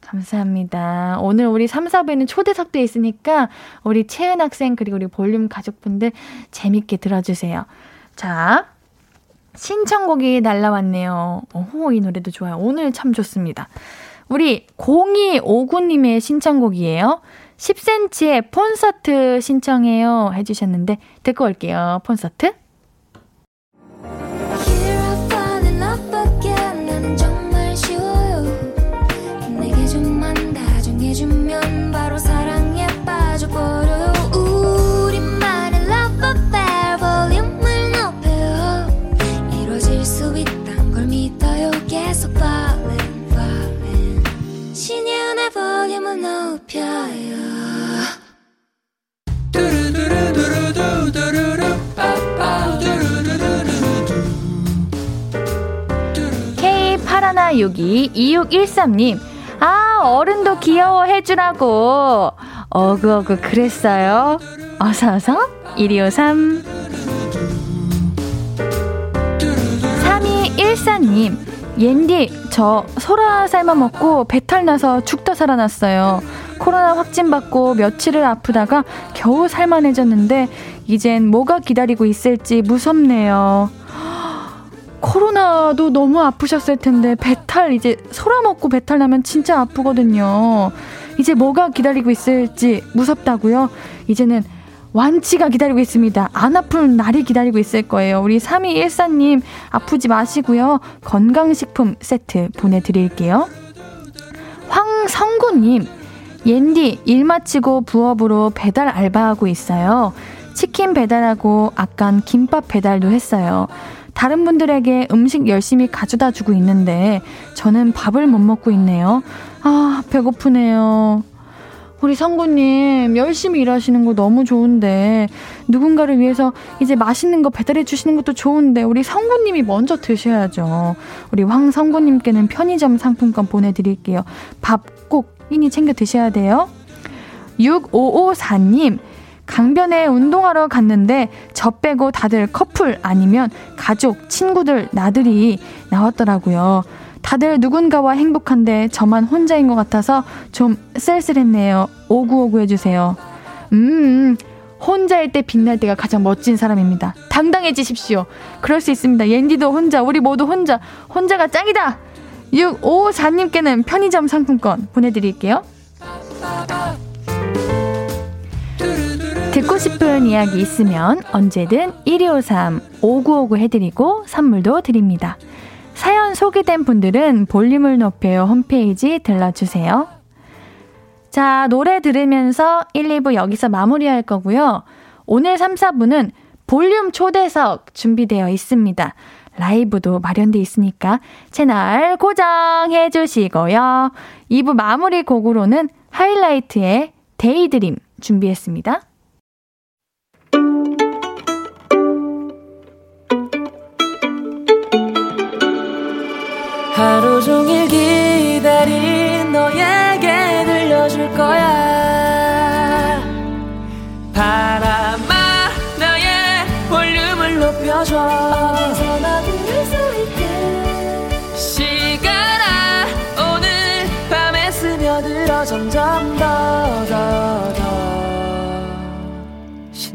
감사합니다. 오늘 우리 3, 4부에는 초대석도 있으니까 우리 채은 학생 그리고 우리 볼륨 가족분들 재밌게 들어주세요. 자, 신청곡이 날라왔네요. 오호, 이 노래도 좋아요. 오늘 참 좋습니다. 우리 0259님의 신청곡이에요. 10cm의 콘서트 신청해요. 해주셨는데, 듣고 올게요. 콘서트. K8162 2613님. 아 어른도 귀여워 해주라고. 어그어그 그랬어요. 어서어서 1253 3214님. 옌디 저 소라 삶아 먹고 배탈 나서 죽다 살아났어요 코로나 확진받고 며칠을 아프다가 겨우 살만해졌는데 이젠 뭐가 기다리고 있을지 무섭네요. 코로나도 너무 아프셨을 텐데 배탈 이제 소라 먹고 배탈 나면 진짜 아프거든요. 이제 뭐가 기다리고 있을지 무섭다고요? 이제는 완치가 기다리고 있습니다. 안 아픈 날이 기다리고 있을 거예요. 우리 3214님 아프지 마시고요. 건강식품 세트 보내드릴게요. 황성구님 옌디 일 마치고 부업으로 배달 알바하고 있어요. 치킨 배달하고 아깐 김밥 배달도 했어요. 다른 분들에게 음식 열심히 가져다 주고 있는데 저는 밥을 못 먹고 있네요. 아, 배고프네요. 우리 성구님 열심히 일하시는 거 너무 좋은데 누군가를 위해서 이제 맛있는 거 배달해 주시는 것도 좋은데 우리 성구님이 먼저 드셔야죠. 우리 황성구님께는 편의점 상품권 보내드릴게요. 밥꼭 이니 챙겨 드셔야 돼요. 6554님 강변에 운동하러 갔는데 저 빼고 다들 커플 아니면 가족, 친구들, 나들이 나왔더라고요. 다들 누군가와 행복한데 저만 혼자인 것 같아서 좀 쓸쓸했네요. 오구오구 해주세요. 음, 혼자일 때 빛날 때가 가장 멋진 사람입니다. 당당해지십시오. 그럴 수 있습니다. 옌디도 혼자, 우리 모두 혼자, 혼자가 짱이다! 654님께는 편의점 상품권 보내드릴게요. 듣고 싶은 이야기 있으면 언제든 1253 5959 해드리고 선물도 드립니다. 사연 소개된 분들은 볼륨을 높여요 홈페이지 들러주세요. 자, 노래 들으면서 1, 2부 여기서 마무리할 거고요. 오늘 3, 4부는 볼륨 초대석 준비되어 있습니다. 라이브도 마련돼 있으니까 채널 고정해 주시고요. 2부 마무리 곡으로는 하이라이트의 데이드림 준비했습니다. 하루 종일 기다린 너에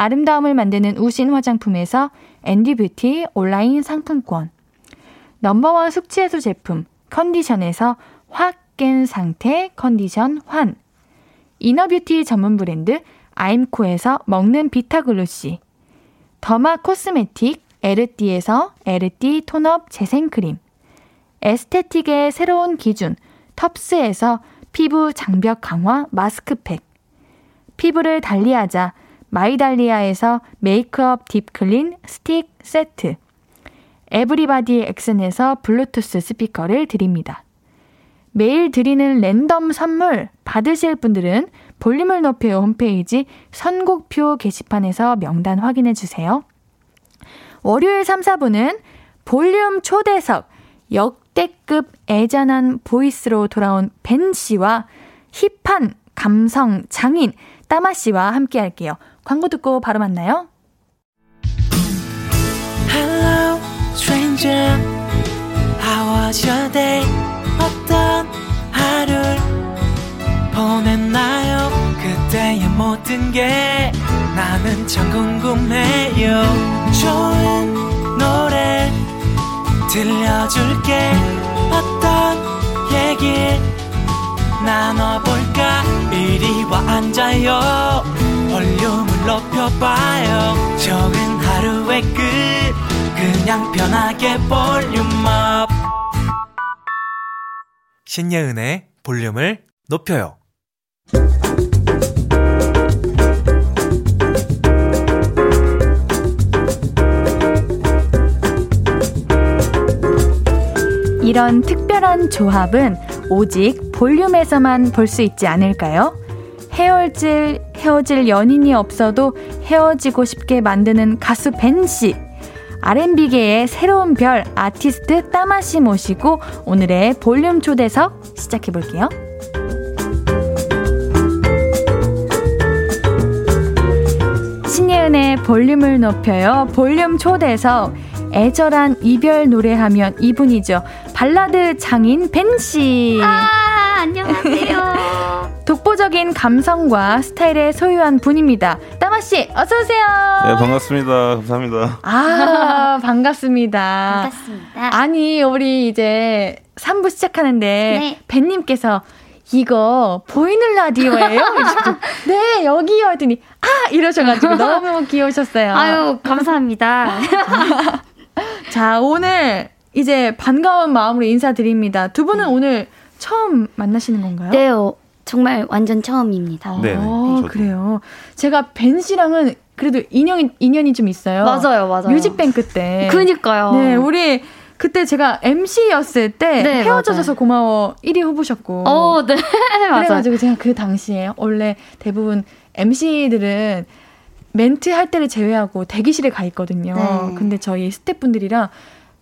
아름다움을 만드는 우신 화장품에서 앤디뷰티 온라인 상품권, 넘버원 숙취해소 제품 컨디션에서 확 깬 상태 컨디션 환. inner beauty 전문 브랜드 아임코에서 먹는 비타글루시. 더마 코스메틱 에르띠에서 에르띠 톤업 재생크림. 에스테틱의 새로운 기준 텁스에서 피부 장벽 강화 마스크팩. 피부를 달리하자 마이달리아에서 메이크업 딥클린 스틱 세트 에브리바디 엑슨에서 블루투스 스피커를 드립니다. 매일 드리는 랜덤 선물 받으실 분들은 볼륨을 높여 홈페이지 선곡표 게시판에서 명단 확인해 주세요. 월요일 3, 4부는 볼륨 초대석 역대급 애잔한 보이스로 돌아온 벤 씨와 힙한 감성 장인 따마 씨와 함께 할게요. 광고 듣고 바로 만나요. Hello. stranger. How was your day? 어떤 하루를 보냈나요? 그때의 모든 게 나는 참 궁금해요. 좋은 노래 들려줄게. 어떤 얘기 나눠볼까? 이리 와 앉아요. 볼륨을 높여봐요. 적은 하루의 끝. 그냥 편하게 볼륨업. 신예은의 볼륨을 높여요. 이런 특별한 조합은 오직 볼륨에서만 볼 수 있지 않을까요? 헤어질, 헤어질 연인이 없어도 헤어지고 싶게 만드는 가수 벤 씨. R&B계의 새로운 별 아티스트 따마 씨 모시고 오늘의 볼륨 초대석 시작해 볼게요. 신예은의 볼륨을 높여요. 볼륨 초대석. 애절한 이별 노래하면 이분이죠. 발라드 장인 벤 씨. 아, 안녕하세요. 독보적인 감성과 스타일의 소유한 분입니다. 따마 씨, 어서 오세요. 네, 반갑습니다. 감사합니다. 아, 반갑습니다. 반갑습니다. 아니, 우리 이제 3부 시작하는데, 네. 벤님께서 이거 보이는 라디오예요? 네, 여기요. 했더니, 아! 이러셔가지고 너무 귀여우셨어요. 아유, 감사합니다. 자, 오늘 이제 반가운 마음으로 인사드립니다. 두 분은 네. 오늘 처음 만나시는 건가요? 네, 요 정말 완전 처음입니다. 네, 네. 그래요. 제가 벤 씨랑은 그래도 인연이, 인연이 좀 있어요. 맞아요, 맞아요. 뮤직뱅크 때. 그니까요. 네, 우리 그때 제가 MC였을 때 네, 헤어져서 고마워 1위 후보셨고. 어, 네. 그래가지고 제가 그 당시에 원래 대부분 MC들은 멘트 할 때를 제외하고 대기실에 가 있거든요. 네. 근데 저희 스태프분들이랑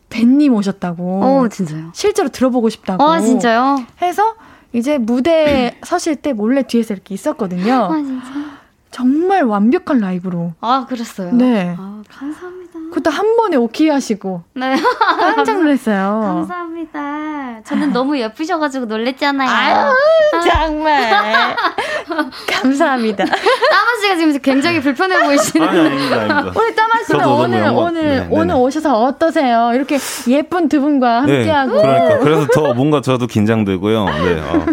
벤님 오셨다고. 어, 진짜요? 실제로 들어보고 싶다고. 아, 진짜요? 해서 이제 무대 서실 때 몰래 뒤에서 이렇게 있었거든요. 아, 진짜? 정말 완벽한 라이브로. 아, 그랬어요? 네. 아, 감사합니다. 그것도 한 번에 오케이 하시고. 네. 깜짝 놀랐어요. 감사합니다. 저는 너무 예쁘셔가지고 놀랬잖아요. 아유, 아. 정말. 감사합니다. 따마 씨가 지금 굉장히 불편해 보이시는. 아니, 아닙니다, 아닙니다. 우리 따마 씨는 오늘, 오늘, 네, 네, 오늘 오셔서 어떠세요? 이렇게 예쁜 두 분과 네, 함께하고. 네, 그러니까. 그래서 더 뭔가 저도 긴장되고요. 네, 어,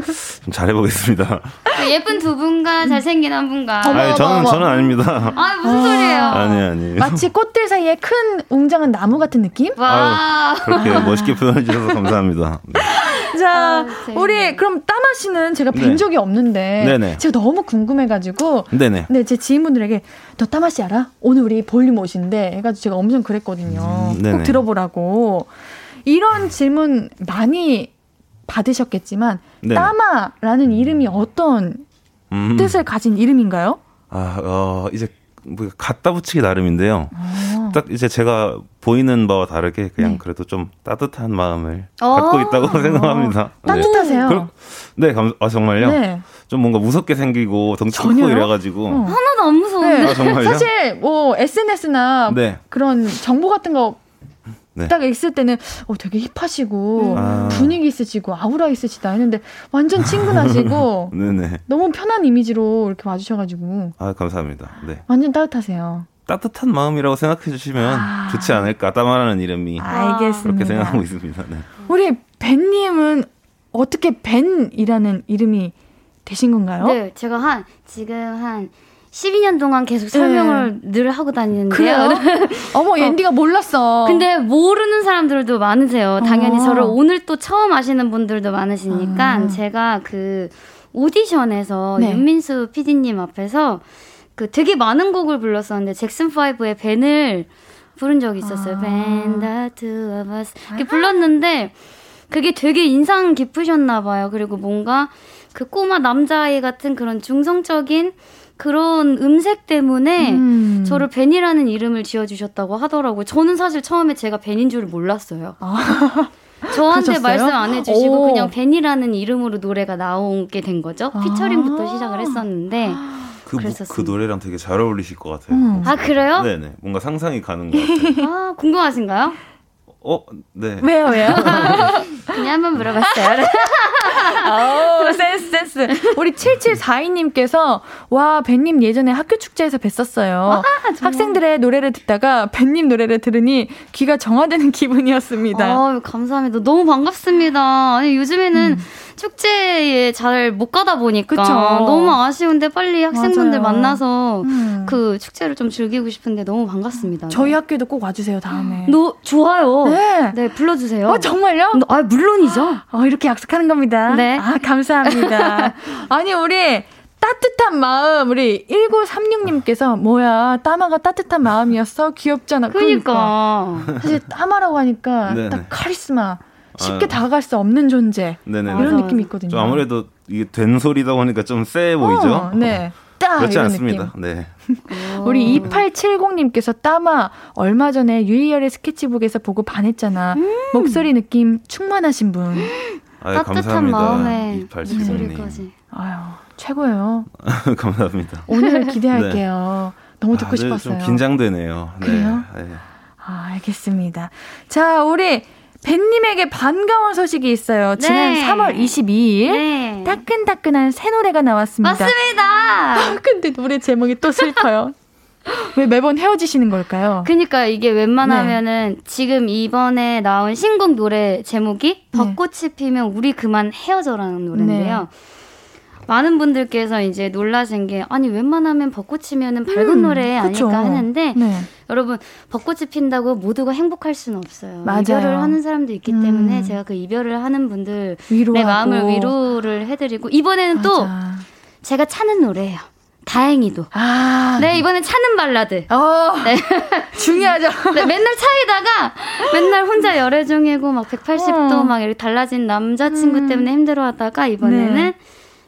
좀 잘해보겠습니다. 예쁜 두 분과 잘생긴 한 분과. 아니, 저는, 저는 아닙니다. 아, 무슨 소리예요? 아니, 아니. 마치 꽃들 사이에 큰 웅장한 나무 같은 느낌? 와. 아유, 그렇게 멋있게 표현해 주셔서 감사합니다. 네. 자, 아, 우리 그럼 따마 씨는 제가 뵌 네. 적이 없는데 네네. 제가 너무 궁금해가지고 네네. 네, 제 지인분들에게 너 따마 씨 알아? 오늘 우리 볼륨 오신데 해가지고 제가 엄청 그랬거든요. 음, 꼭 들어보라고 이런 질문 많이 받으셨겠지만 네네. 따마라는 이름이 어떤 음. 뜻을 가진 이름인가요? 아, 어, 이제 뭐 갖다 붙이기 나름인데요. 아. 딱 이제 제가 보이는 바와 다르게 그냥 네. 그래도 좀 따뜻한 마음을 아. 갖고 있다고 생각합니다. 네. 따뜻하세요? 그, 네, 감, 아 정말요? 네. 좀 뭔가 무섭게 생기고 덩치 크고 이래가지고 어. 하나도 안 무서운데. 네. 아, 정말요? 사실 뭐 SNS나 네. 그런 정보 같은 거 네. 딱 있을 때는 어 되게 힙하시고 아. 분위기 있으시고 아우라 있으시다 했는데 완전 친근하시고 너무 편한 이미지로 이렇게 와주셔가지고 아 감사합니다. 네. 완전 따뜻하세요. 따뜻한 마음이라고 생각해 주시면 아. 좋지 않을까 따마라는 이름이 알겠습니다. 그렇게 생각하고 있습니다. 네. 우리 벤님은 어떻게 벤이라는 이름이 되신 건가요? 네, 제가 한 지금 한 12년 동안 계속 설명을 네. 늘 하고 다니는데요. 어머, 옌디가 어. 몰랐어. 근데 모르는 사람들도 많으세요. 당연히 어. 저를 오늘 또 처음 아시는 분들도 많으시니까 어. 제가 그 오디션에서 네. 윤민수 PD님 앞에서 그 되게 많은 곡을 불렀었는데 잭슨 5의 벤을 부른 적이 있었어요. Ben, the two of us. 이렇게 불렀는데 그게 되게 인상 깊으셨나 봐요. 그리고 뭔가 그 꼬마 남자아이 같은 그런 중성적인 그런 음색 때문에 음. 저를 벤이라는 이름을 지어주셨다고 하더라고요. 저는 사실 처음에 제가 벤인 줄 몰랐어요. 아. 저한테 그러셨어요? 말씀 안 해주시고 오. 그냥 벤이라는 이름으로 노래가 나오게 된 거죠. 아. 피처링부터 시작을 했었는데. 그, 그 노래랑 되게 잘 어울리실 것 같아요. 음. 아, 그래요? 네네. 뭔가 상상이 가는 것 같아요. 아, 궁금하신가요? 어, 네. 왜요, 왜요? 그냥 한번 물어봤어요. 오, 센스, 센스. 우리 7742님께서, 와, 벤님 예전에 학교 축제에서 뵀었어요. 와, 학생들의 노래를 듣다가 벤님 노래를 들으니 귀가 정화되는 기분이었습니다. 아, 감사합니다. 너무 반갑습니다. 아니, 요즘에는 음. 축제에 잘 못 가다 보니까 그쵸? 너무 아쉬운데 빨리 학생분들 맞아요. 만나서 음. 그 축제를 좀 즐기고 싶은데 너무 반갑습니다. 저희 네. 학교도 꼭 와주세요 다음에. 너 좋아요. 네, 네 불러주세요. 어, 정말요? 아 물론이죠. 어, 이렇게 약속하는 겁니다. 네. 아 감사합니다. 아니 우리 따뜻한 마음 우리 1936님께서 뭐야 따마가 따뜻한 마음이었어 귀엽잖아. 그러니까, 그러니까. 사실 따마라고 하니까 네네. 딱 카리스마. 쉽게 아. 다가갈 수 없는 존재 네네네. 이런 느낌이 있거든요. 좀 아무래도 이게 된 소리다 보니까 좀 세 보이죠. 어, 네. 따 그렇지 않습니다. 느낌. 네. 우리 2870님께서 따마 얼마 전에 유희열의 스케치북에서 보고 반했잖아. 음. 목소리 느낌 충만하신 분. 아유, 따뜻한 마음에 목소리까지. 아유 최고예요. 감사합니다. 오늘 기대할게요. 네. 너무 듣고 아, 네, 싶었어요. 좀 긴장되네요. 그래요? 네. 아, 알겠습니다. 자, 우리 벤님에게 반가운 소식이 있어요. 지난 네. 3월 22일 네. 따끈따끈한 새 노래가 나왔습니다. 맞습니다. 아, 근데 노래 제목이 또 슬퍼요. 왜 매번 헤어지시는 걸까요? 그니까 이게 웬만하면은 네. 지금 이번에 나온 신곡 노래 제목이 네. 벚꽃이 피면 우리 그만 헤어져라는 노래인데요. 네. 많은 분들께서 이제 놀라신 게 아니 웬만하면 벚꽃이면은 밝은 음, 노래 아닐까 하는데 네. 여러분 벚꽃이 핀다고 모두가 행복할 수는 없어요. 맞아요. 이별을 하는 사람도 있기 음. 때문에 제가 그 이별을 하는 분들의 위로하고. 마음을 위로를 해드리고 이번에는 맞아. 또 제가 찾는 노래예요. 다행히도. 아. 네, 이번엔 차는 발라드. 어. 네. 중요하죠. 네, 맨날 차이다가 맨날 혼자 열애중이고 막 180도 어. 막 이렇게 달라진 남자친구 음. 때문에 힘들어 하다가 이번에는 네.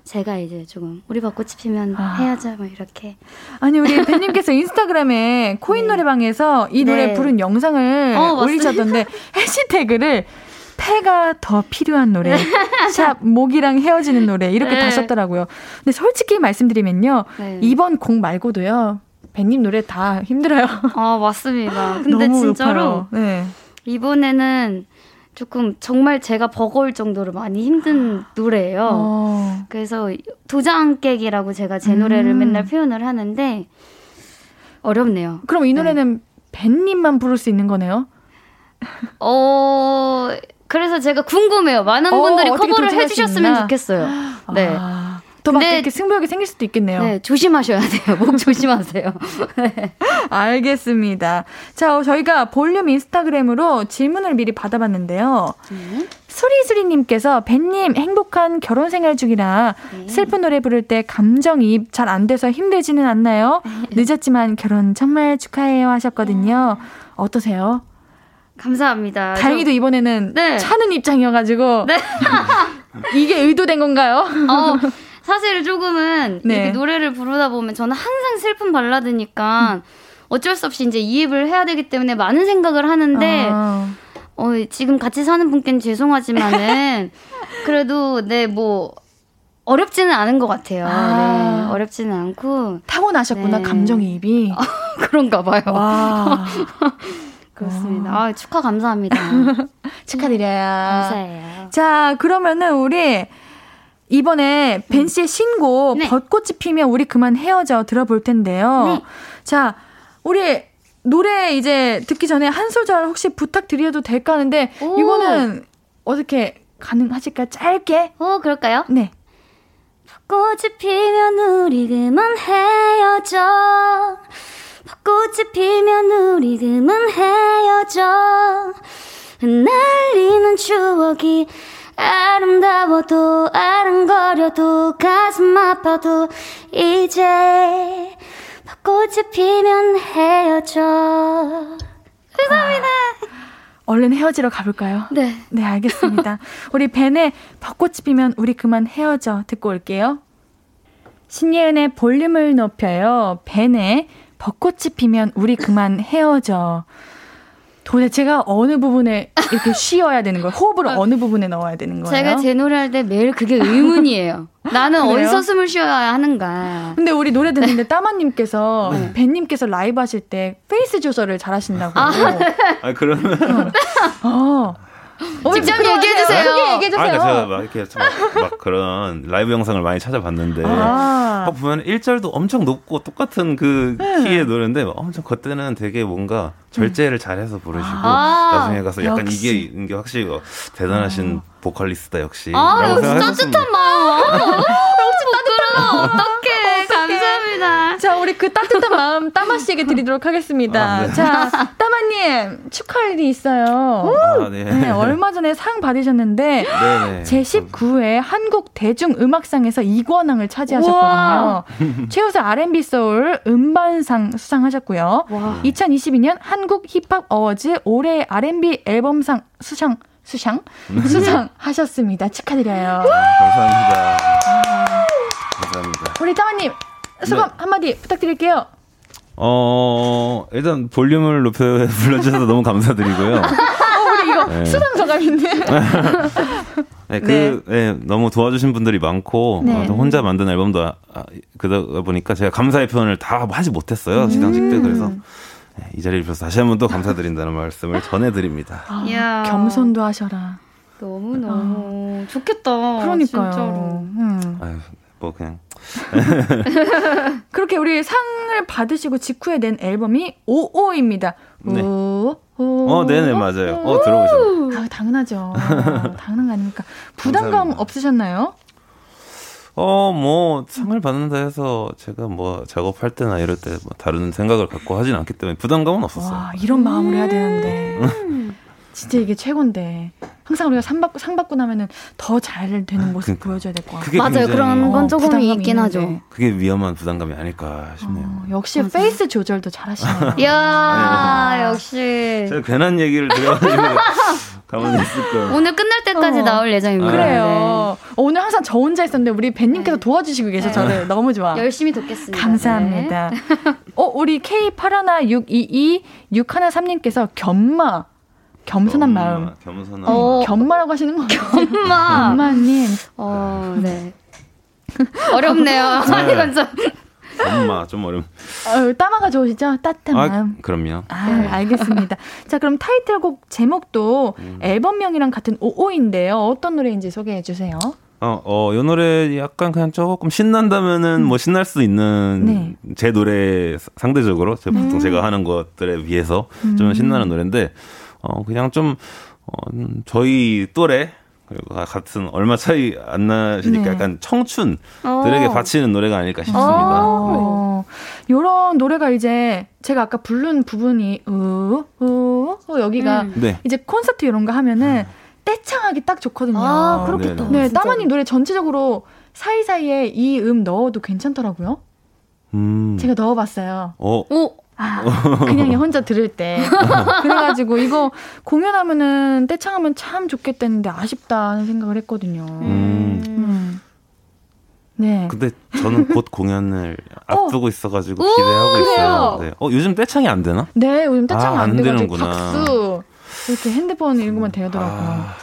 제가 이제 조금 우리 벚꽃이 피면 아. 해야죠 뭐 이렇게 아니 우리 팬님께서 인스타그램에 코인 네. 노래방에서 이 노래 네. 부른 영상을 어, 올리셨던데 해시태그를 폐가 더 필요한 노래, 샵 목이랑 헤어지는 노래 이렇게 네. 다셨더라고요. 근데 솔직히 말씀드리면요, 네. 이번 곡 말고도요, 밴님 노래 다 힘들어요. 아 맞습니다. 근데 진짜로 네. 이번에는 조금 정말 제가 버거울 정도로 많이 힘든 노래예요. 어. 그래서 도장 깨기라고 제가 제 노래를 음. 맨날 표현을 하는데 어렵네요. 그럼 이 노래는 네. 밴님만 부를 수 있는 거네요? 어 그래서 제가 궁금해요. 많은 어, 분들이 커버를 해주셨으면 좋겠어요. 네. 아. 또막 이렇게 승부욕이 생길 수도 있겠네요. 네, 조심하셔야 돼요. 목 조심하세요. 네. 알겠습니다. 자, 저희가 볼륨 인스타그램으로 질문을 미리 받아봤는데요. 네. 수리수리님께서 벤님 행복한 결혼 생활 중이라 네. 슬픈 노래 부를 때 감정이입 잘 안 돼서 힘들지는 않나요? 네. 늦었지만 결혼 정말 축하해요 하셨거든요. 어떠세요? 감사합니다. 다행히도 이번에는 네. 차는 입장이어가지고 네. 이게 의도된 건가요? 어, 사실 조금은 네. 이렇게 노래를 부르다 보면 저는 항상 슬픈 발라드니까 음. 어쩔 수 없이 이제 이입을 해야 되기 때문에 많은 생각을 하는데 아. 어, 지금 같이 사는 분께는 죄송하지만은 그래도 네뭐 어렵지는 않은 것 같아요. 아. 네, 어렵지는 않고 타고나셨구나 네. 감정이입이 그런가 봐요. 그렇습니다. 아, 축하 감사합니다. 축하드려요. 감사해요. 자, 그러면은 우리 이번에 벤 씨의 신곡 네. 벚꽃이 피면 우리 그만 헤어져 들어볼 텐데요. 네. 자, 우리 노래 이제 듣기 전에 한 소절 혹시 부탁드려도 될까 하는데 오. 이거는 어떻게 가능하실까요? 짧게? 어, 그럴까요? 네. 벚꽃이 피면 우리 그만 헤어져. 벚꽃이 피면 우리 그만 헤어져. 흩날리는 추억이 아름다워도 아른거려도 가슴 아파도 이제 벚꽃이 피면 헤어져 죄송합니다 얼른 헤어지러 가볼까요? 네. 네, 알겠습니다. 우리 벤의 벚꽃이 피면 우리 그만 헤어져 듣고 올게요. 신예은의 볼륨을 높여요. 벤의 벚꽃이 피면 우리 그만 헤어져. 도대체가 어느 부분에 이렇게 쉬어야 되는 거예요? 호흡을 어. 느 부분에 넣어야 되는 거예요? 제가 제 노래할 때 매일 그게 의문이에요. 나는 어디서 숨을 쉬어야 하는가. 근데 우리 노래 듣는데 네. 따마님께서 네. 벤님께서 라이브 하실 때 페이스 조절을 잘하신다고. 아, 네. 아 그러면. 어. 어. 어, 직접 얘기해 주세요. 아, 얘기해 주세요. 아, 그러니까 제가 막 이렇게 막, 막 그런 라이브 영상을 많이 찾아봤는데 아. 보면 1절도 엄청 높고 똑같은 그 네. 키의 노래인데 엄청 그때는 되게 뭔가 절제를 잘해서 부르시고 아. 나중에 가서 약간 역시. 이게 있는 게 확실히 뭐 대단하신 아. 보컬리스트다 역시. 아, 역시 따뜻한 마음. 역시 따뜻한 어떡해. 감사합니다. 자, 우리 그 따뜻한 마음 따마 씨에게 드리도록 하겠습니다. 아, 네. 자, 따마님 축하할 일이 있어요. 아, 네. 네. 얼마 전에 상 받으셨는데 네, 제 19회 한국 대중 음악상에서 이관왕을 차지하셨거든요. 최우수 R&B 소울 음반상 수상하셨고요. 와. 2022년 한국 힙합 어워즈 올해 R&B 앨범상 수상 수상 수상하셨습니다. 축하드려요. 감사합니다. 감사합니다. 우리 따마님 소감 네. 한마디 부탁드릴게요. 어, 일단 볼륨을 높여 불러주셔서 너무 감사드리고요. 어, 우리 이거 네. 수상 소감인데. 네, 그, 네. 네. 너무 도와주신 분들이 많고, 네. 어, 혼자 만든 앨범도, 아, 아, 그러다 보니까 제가 감사의 표현을 다 하지 못했어요, 음. 시상식 때. 그래서 네, 이 자리를 빌어서 다시 한 번 또 감사드린다는 말씀을 전해드립니다. 아, 겸손도 하셔라. 너무너무 아. 좋겠다. 그러니까요. 진짜로. 음. 아유, 뭐 그냥 그렇게 우리 상을 받으시고 직후에 낸 앨범이 오오입니다. 네. 오, 오, 어, 네네 맞아요. 어 들어보셨네. 아, 당연하죠. 당연한 거 아닙니까? 부담감 없으셨나요? 어, 뭐, 상을 받는다 해서 제가 뭐 작업할 때나 이럴 때 뭐 다른 생각을 갖고 하진 않기 때문에 부담감은 없었어요. 와, 이런 마음으로 해야 되는데. 음. 진짜 이게 최고인데. 항상 우리가 상 받고, 상 받고 나면은 더 잘 되는 모습 그 보여줘야 될 것 같아요. 맞아요. 그런 건 어, 조금 있긴 하죠. 그게 위험한 부담감이 아닐까 싶네요. 어, 역시 맞아. 페이스 조절도 잘하시네요. 이야, 역시. 제가 괜한 얘기를 가만히 있을 거예요. 오늘 끝날 때까지 어. 나올 예정입니다. 그래요. 네. 어, 오늘 항상 저 혼자 있었는데 우리 벤님께서 네. 도와주시고 계셔 네. 저를 너무 좋아. 열심히 돕겠습니다. 감사합니다. 네. 어, 우리 K81622613님께서 견마 겸손한 엄마, 마음. 겸손한 어, 겸마라고 하시는 거 겸마. 겸마님. 어, 네. 어렵네요. 네. 이건 좀. 엄마 좀 어려움. 어, 따마가 좋으시죠? 따뜻한 아, 마음. 그럼요. 아, 네. 알겠습니다. 자, 그럼 타이틀곡 제목도 음. 앨범명이랑 같은 오오인데요. 어떤 노래인지 소개해 주세요. 어, 어, 요 노래 약간 그냥 조금 신난다면은 음. 뭐 신날 수 있는 네. 제 노래 상대적으로 제 보통 음. 제가 하는 것들에 비해서 좀 음. 신나는 노래인데 어, 그냥 좀, 어, 저희 또래, 그리고 같은 얼마 차이 안 나시니까 네. 약간 청춘들에게 어. 바치는 노래가 아닐까 싶습니다. 어. 네. 요런 노래가 이제 제가 아까 부른 부분이 으, 으, 으 여기가 음. 네. 이제 콘서트 이런 거 하면은 떼창하기 딱 좋거든요. 아, 그렇겠다. 네, 따마님 노래 전체적으로 사이사이에 이 음 넣어도 괜찮더라고요. 음. 제가 넣어봤어요. 어. 오. 아, 그냥 혼자 들을 때. 그래가지고 이거 공연하면은 떼창하면 참 좋겠다는데 아쉽다는 생각을 했거든요. 음. 음. 네. 근데 저는 곧 공연을 어. 앞두고 있어가지고 기대하고 그래요? 있어요. 네. 어, 요즘 떼창이 안 되나? 네, 요즘 떼창 아, 안, 안 되는구나. 박수. 이렇게 핸드폰 읽으면 되더라고요. 아,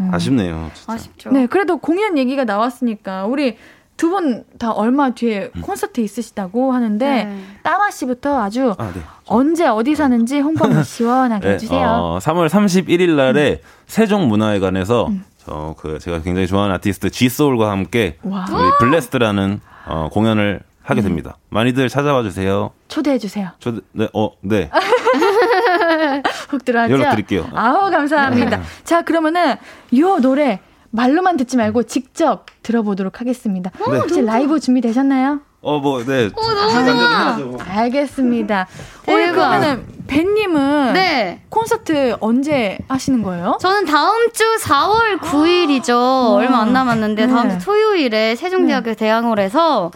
음. 아쉽네요. 진짜. 아쉽죠. 네, 그래도 공연 얘기가 나왔으니까 우리 두 분 다 얼마 뒤에 음. 콘서트 있으시다고 하는데 네. 따마 씨부터 아주 아, 네. 언제 어디서 하는지 홍보 시원하게 네, 해주세요. 어, 3월 31일 날에 음. 세종문화회관에서 음. 저그 제가 굉장히 좋아하는 아티스트 G 소울과 함께 와. 우리 블레스트라는 어, 공연을 하게 음. 됩니다. 많이들 찾아와 주세요. 초대해 주세요. 초대 네, 어, 네. 훅 들어왔죠? 연락 드릴게요. 아우 감사합니다. 네. 자 그러면은 요 노래 말로만 듣지 말고 직접 들어보도록 하겠습니다. 네. 혹시 라이브 준비되셨나요? 어, 뭐, 네. 오, 어, 너무 좋아. 뭐. 알겠습니다. 오늘 그러면은 벤님은 네. 콘서트 언제 하시는 거예요? 저는 다음 주 4월 9일이죠. 얼마 안 남았는데 네. 다음 주 토요일에 세종대학교 네. 대학홀에서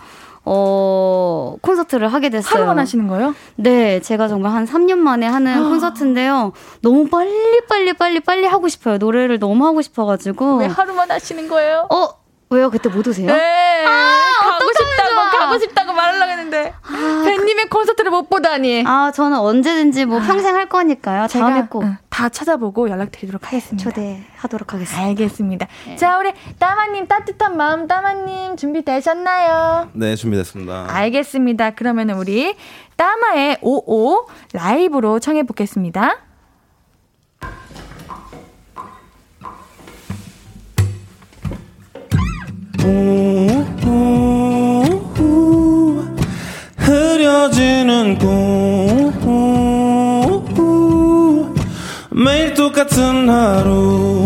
어, 콘서트를 하게 됐어요. 하루만 하시는 거예요? 네, 제가 정말 한 3년 만에 하는 아. 콘서트인데요. 너무 빨리, 빨리, 빨리, 빨리 하고 싶어요. 노래를 너무 하고 싶어가지고. 왜 하루만 하시는 거예요? 어, 왜요? 그때 못 오세요? 네. 아, 가고 싶다고, 가고 싶다고 말하려고 했는데. 아, 팬님의 콘서트를 못 보다니. 아, 저는 언제든지 뭐 아, 평생 할 거니까요. 다음에 꼭. 응, 다 찾아보고 연락드리도록 하겠습니다. 초대하도록 하겠습니다. 알겠습니다. 네. 자, 우리 따마님 따뜻한 마음 따마님 준비되셨나요? 네, 준비됐습니다. 알겠습니다. 그러면 우리 따마의 오오 라이브로 청해 보겠습니다. 흐려지는 꿈. 매일 똑같은 하루.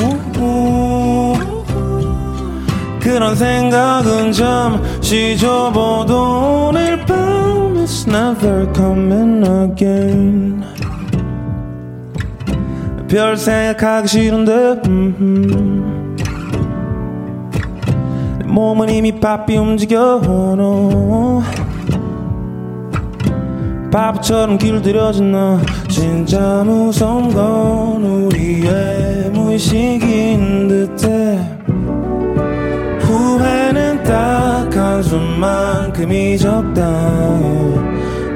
그런 생각은 잠시 접어도 오늘 밤 It's never coming again. 별 생각하기 싫은데 음, 몸은 이미 바삐 움직여 no. 바보처럼 길들여진 너. 진짜 무서운 건 우리의 무의식인 듯해. 후회는 딱 한숨만큼이 적다.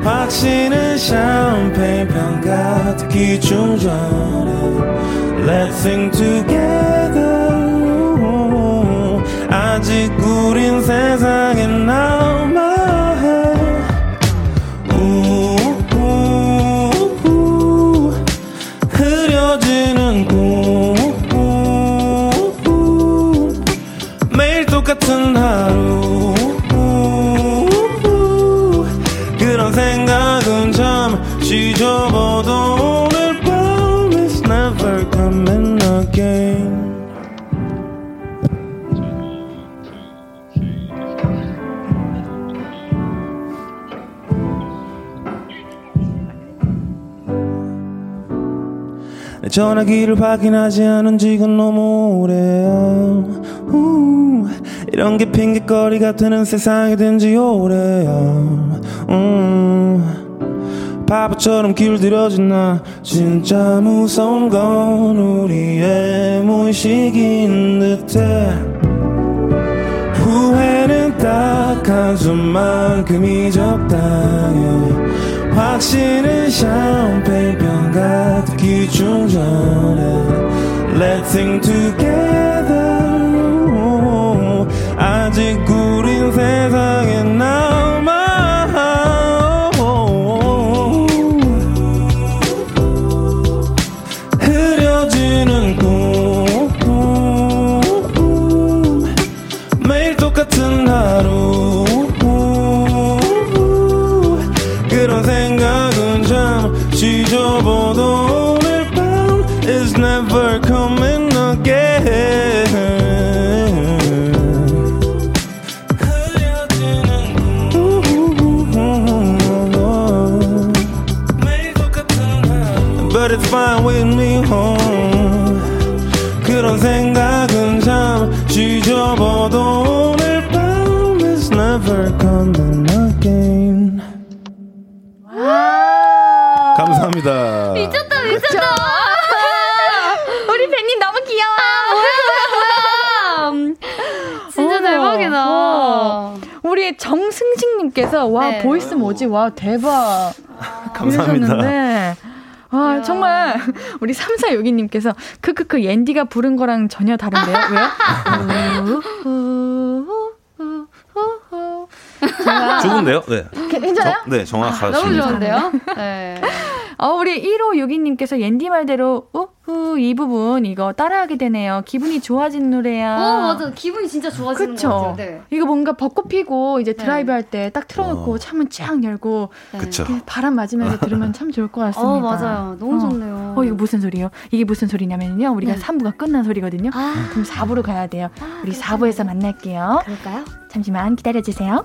확신은 샴페인 병 같기 좀 전에. Let's sing together 아직 우린 세상에 남아해. 흐려지는 꿈 매일 똑같은 하루 전화기를 확인하지 않은 지금 너무 오래야 우, 이런 게 핑계거리 같은 세상이 된 지 오래야 음, 바보처럼 길들여진 나 진짜 무서운 건 우리의 무의식인 듯해. 후회는 딱 한숨만큼이 적당해 확신은 샴페인병 같은 기충전에 Let's sing together. 아직 우린 세상에 남 그런 생각은 잠시 접어도 오늘 밤 is never coming again 감사합니다. 미쳤다, 미쳤다. 우리 벤님 너무 귀여워. 아, 뭐야, 뭐야, 뭐야. 진짜 대박이다. 어. 우리 정승식님께서 와 네. 보이스 뭐지? 와 대박. 감사합니다. 와, 정말, 우리 3462님께서, 크크크, 벤디가 부른 거랑 전혀 다른데요? 왜요? 좋은데요? 네. 괜찮아요? 네, 정확하십니다. 너무 좋은데요? 네. 어, 우리 1562님께서 벤디 말대로, 우후, 이 부분, 이거 따라하게 되네요. 기분이 좋아진 노래야. 어, 맞아. 기분이 진짜 좋아지는 그쵸? 것 같아요. 네. 이거 뭔가 벚꽃 피고, 이제 네. 드라이브 할때 딱 틀어놓고, 어. 창문 쫙 열고, 네. 그쵸. 바람 맞으면서 들으면 참 좋을 것 같습니다. 어, 맞아요. 너무 어. 좋네요. 어, 이거 무슨 소리요? 이게 무슨 소리냐면요. 우리가 네. 3부가 끝난 소리거든요. 아. 그럼 4부로 가야 돼요. 아, 우리 그렇구나. 4부에서 만날게요. 그럴까요? 잠시만 기다려주세요.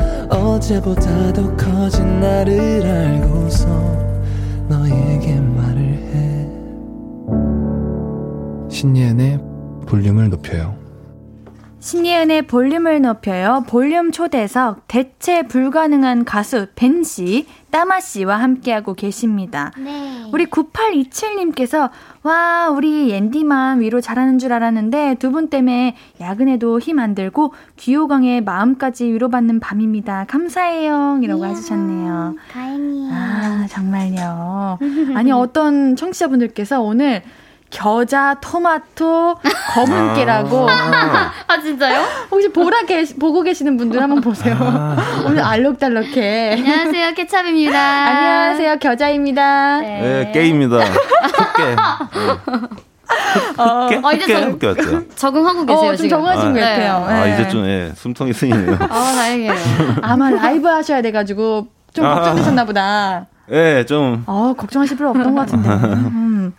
어제보다 더 커진 나를 알고서 너에게 말을 해. 신예은의 볼륨을 높여요. 신예은의 볼륨을 높여요. 볼륨 초대석 대체 불가능한 가수 벤 씨, 따마 씨와 함께하고 계십니다. 네. 우리 9827님께서 와 우리 앤디만 위로 잘하는 줄 알았는데 두 분 때문에 야근에도 힘 안 들고 귀호강의 마음까지 위로받는 밤입니다. 감사해요. 이라고 해주셨네요. 다행이에요. 아 정말요. 아니 어떤 청취자분들께서 오늘 겨자, 토마토, 검은깨라고. 아, 아 진짜요? 혹시 보라 계 보고 계시는 분들 한번 보세요. 아. 오늘 알록달록해. 안녕하세요, 케찹입니다. 안녕하세요, 겨자입니다. 네, 네 깨입니다. 흑깨. 어, 어, 이제 적, 흑깨 적응하고 계세요, 어, 지금. 적응하신 아, 것 같아요. 네. 아, 이제 좀, 예, 숨통이 쓰이네요. 아, 다행이에요. 아마 라이브 하셔야 돼가지고 좀 아. 걱정되셨나 보다. 예, 좀. 어, 걱정하실 필요 없던 것 같은데. 음.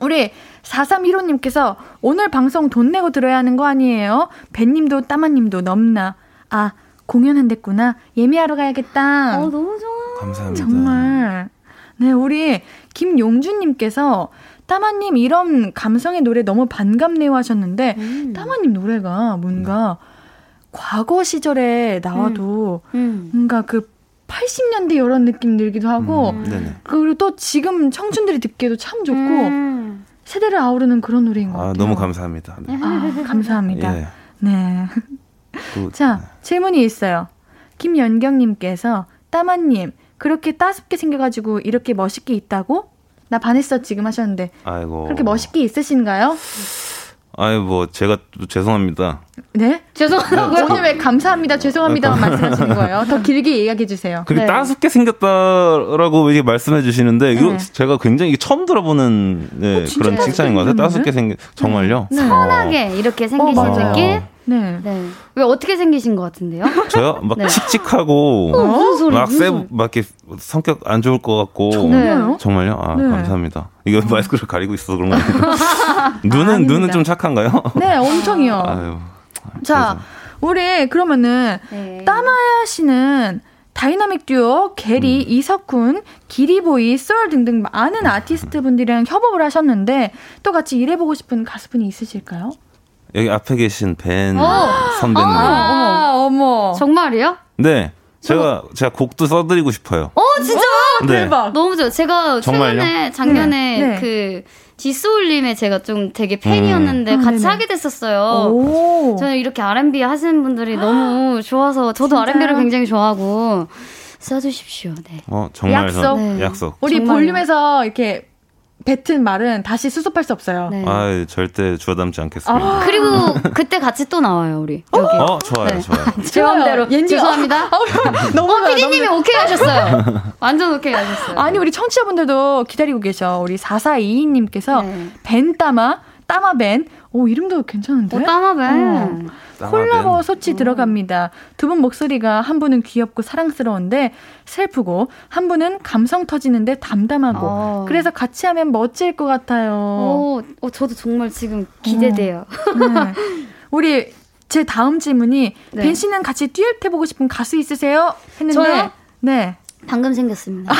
우리 4315님께서 오늘 방송 돈 내고 들어야 하는 거 아니에요? 벤님도 따마님도 넘나. 아, 공연한댔구나. 예매하러 가야겠다. 어, 너무 좋아. 감사합니다. 정말. 네, 우리 김용준님께서 따마님 이런 감성의 노래 너무 반갑네요 하셨는데, 음. 따마님 노래가 뭔가 과거 시절에 나와도 음. 음. 뭔가 그 80년대 이런 느낌 들기도 하고, 음. 그리고 또 지금 청춘들이 듣기에도 참 좋고, 음. 세대를 아우르는 그런 노래인 것 아, 같아요. 너무 감사합니다. 네. 아, 감사합니다. 예. 네. 또, 자, 네. 질문이 있어요. 김연경님께서 따마님 그렇게 따숩게 생겨가지고 이렇게 멋있게 있다고? 나 반했어 지금 하셨는데. 아이고. 그렇게 멋있게 있으신가요? 아유 뭐 제가 또 죄송합니다. 네? 죄송하다고요? 오늘 왜 감사합니다, 죄송합니다 말씀하시는 거예요? 더 길게 이야기해 주세요. 그게 네. 따숩게 생겼다라고 이게 말씀해 주시는데 이거 네. 제가 굉장히 처음 들어보는 네, 어, 그런 칭찬인 것 같아요. 따숩게 생긴 정말요? 네. 선하게 어. 이렇게 생기신 어, 느낌? 네. 네. 왜 어떻게 생기신 것 같은데요? 저요? 막 네. 칙칙하고 어, 무슨 소리, 막 세, 막 이렇게 성격 안 좋을 것 같고. 정말요? 정말요? 아 네. 감사합니다. 이거 음. 마스크를 가리고 있어서 그런 거 아니에요? 눈은 아닙니다. 눈은 좀 착한가요? 네, 엄청이요. 아유, 자, 우리 그러면은 네. 따마야 씨는 다이나믹 듀오, 게리, 음. 이석훈, 기리보이, 쏠 등등 많은 아티스트 분들이랑 협업을 하셨는데 또 같이 일해보고 싶은 가수분이 있으실까요? 여기 앞에 계신 벤 어. 선배님. 아, 어머. 정말이요? 네. 제가 제가 곡도 써드리고 싶어요. 어 진짜 네. 대박. 너무 좋아. 제가 정말요? 최근에 작년에 네. 네. 그 지소울님의 제가 좀 되게 팬이었는데 음. 아, 같이 하게 됐었어요. 오. 저는 이렇게 R&B 하시는 분들이 너무 좋아서 저도 진짜요? R&B를 굉장히 좋아하고 써주십시오. 네. 어 정말 약속. 네. 약속. 우리 정말요. 볼륨에서 이렇게 뱉은 말은 다시 수습할 수 없어요. 네. 아, 절대 주워 담지 않겠습니다. 아~ 그리고 그때 같이 또 나와요, 우리. 여기. 어, 좋아요, 네. 좋아요. 제 마음대로. 죄송합니다. 어, 너무 어, 피디님이 오케이 하셨어요. 완전 오케이 하셨어요. 아니, 우리 청취자분들도 기다리고 계셔. 우리 4422님께서 네. 벤따마, 따마벤. 오, 이름도 괜찮은데? 오, 따마벤. 어. 콜라보 소치 음. 들어갑니다. 두 분 목소리가 한 분은 귀엽고 사랑스러운데 슬프고 한 분은 감성 터지는데 담담하고 어. 그래서 같이 하면 멋질 것 같아요. 어, 어 저도 정말 지금 기대돼요. 어. 네. 우리 제 다음 질문이 네. 벤 씨는 같이 듀엣 해보고 싶은 가수 있으세요? 했는데 저요? 네. 방금 생겼습니다. 아~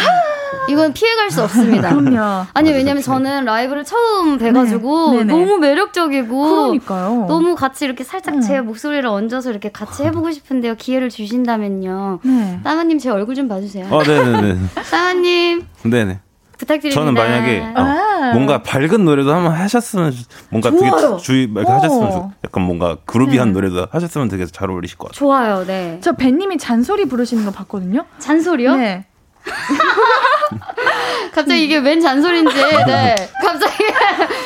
이건 피해갈 수 없습니다. 그럼요. 아니 왜냐면 저는 라이브를 처음 뵈가지고 네. 너무 매력적이고 그러니까요. 너무 같이 이렇게 살짝 음. 제 목소리를 얹어서 이렇게 같이 해보고 싶은데요. 기회를 주신다면요. 네. 따마님 제 얼굴 좀 봐주세요. 아 네네네. 따마님. 네네. 부탁드립니다. 저는 만약에 어, 아. 뭔가 밝은 노래도 한번 하셨으면 뭔가 좋아요. 되게 주의 이렇게 하셨으면 좋, 약간 뭔가 그루비한 네. 노래도 하셨으면 되게 잘 어울리실 것 같아요. 좋아요, 네. 저 벤님이 잔소리 부르시는 거 봤거든요. 잔소리요? 네. 갑자기 이게 웬 잔소리인지, 네. 갑자기.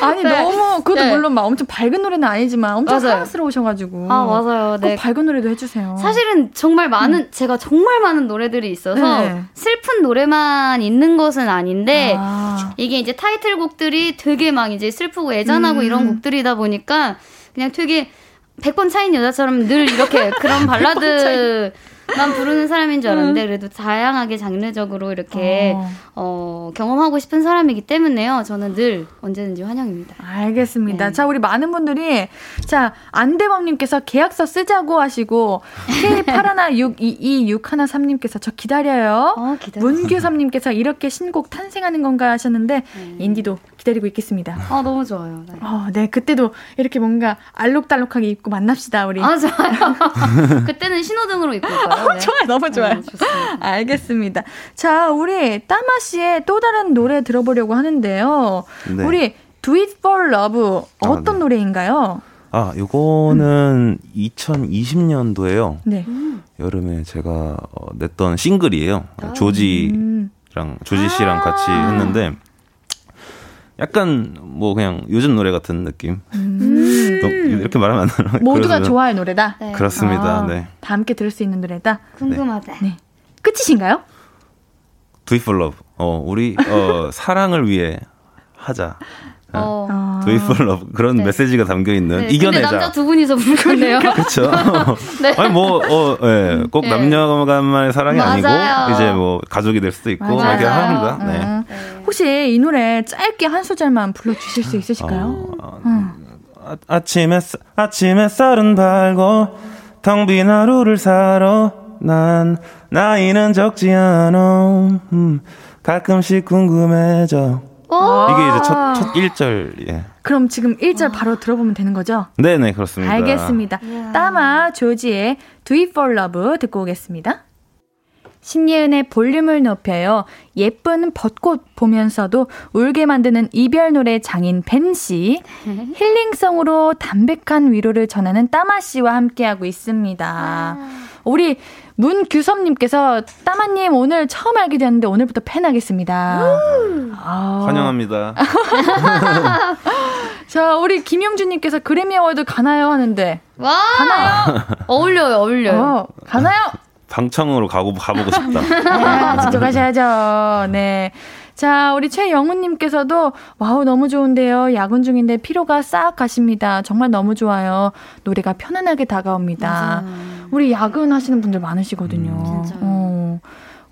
아니, 네. 너무, 그것도 네. 물론 막 엄청 밝은 노래는 아니지만 엄청 맞아요. 사랑스러우셔가지고. 아, 맞아요. 네. 밝은 노래도 해주세요. 사실은 정말 많은, 음. 제가 정말 많은 노래들이 있어서 네. 슬픈 노래만 있는 것은 아닌데, 아. 이게 이제 타이틀곡들이 되게 막 이제 슬프고 애잔하고 음. 이런 곡들이다 보니까 그냥 되게 100번 차인 여자처럼 늘 이렇게 그런 발라드 만 부르는 사람인 줄 알았는데 음. 그래도 다양하게 장르적으로 이렇게 어. 어. 경험하고 싶은 사람이기 때문에요. 저는 늘 언제든지 환영입니다. 알겠습니다. 네. 자, 우리 많은 분들이 자, 안대범님께서 계약서 쓰자고 하시고 K81622613님께서 저 기다려요. 어, 문규섭님께서 이렇게 신곡 탄생하는 건가 하셨는데 네. 인디도 기다리고 있겠습니다. 아, 너무 좋아요. 네. 어, 네. 그때도 이렇게 뭔가 알록달록하게 입고 만납시다, 우리. 아, 좋아요. 그때는 신호등으로 입고 올까요? 네. 좋아요. 너무 좋아요. 네, 알겠습니다. 자, 우리 따마 씨의 또 다른 노래 들어보려고 하는데요. 네. 우리 Do It For Love 어떤 아, 네. 노래인가요? 아, 요거는 음. 2020년도에요. 네. 여름에 제가 어, 냈던 싱글이에요. 아, 조지랑 조지 씨랑 같이 아. 했는데 약간 뭐 그냥 요즘 노래 같은 느낌. 음. 이렇게 말하면 안 되나? 모두가 좋아할 노래다. 네. 그렇습니다. 아, 네. 다 함께 들을 수 있는 노래다. 궁금하다. 네. 끝이신가요? Do it for love. 어, 우리 어, 사랑을 위해 하자. 어. 아. Do it for love 그런 네. 메시지가 담겨 있는 네. 이겨내자. 남자 두 분이서 건데요. 그렇죠. 네. 아니 뭐 어, 예, 꼭 네. 남녀간만의 사랑이 맞아요. 아니고 이제 뭐 가족이 될 수도 있고 이렇게 합니다. 네. 음. 혹시 이 노래 짧게 한 소절만 불러 주실 수 있으실까요? 어, 음. 아, 아침에 아침에 쌀은 발고 텅 빈 하루를 살아 난 나이는 적지 않아 음, 가끔씩 궁금해져 이게 이제 첫, 첫 1절, 예. 그럼 지금 1절 바로 들어보면 되는 거죠? 네네, 그렇습니다. 알겠습니다. 따마 조지의 Do It For Love 듣고 오겠습니다. 신예은의 볼륨을 높여요. 예쁜 벚꽃 보면서도 울게 만드는 이별 노래 장인 벤 씨. 힐링송으로 담백한 위로를 전하는 따마 씨와 함께하고 있습니다. 우리 문규섭님께서 따마님 오늘 처음 알게 되었는데 오늘부터 팬하겠습니다. 아. 환영합니다. 자, 우리 김영준님께서 그래미 어워드 가나요? 하는데. 와! 가나요? 어울려요, 어울려요. 어, 가나요? 방청으로 가고, 가보고 싶다. 아, 직접 가셔야죠. 네. 자, 우리 최영훈님께서도 와우 너무 좋은데요. 야근 중인데 피로가 싹 가십니다. 정말 너무 좋아요. 노래가 편안하게 다가옵니다. 맞아요. 우리 야근 하시는 분들 많으시거든요. 음. 어.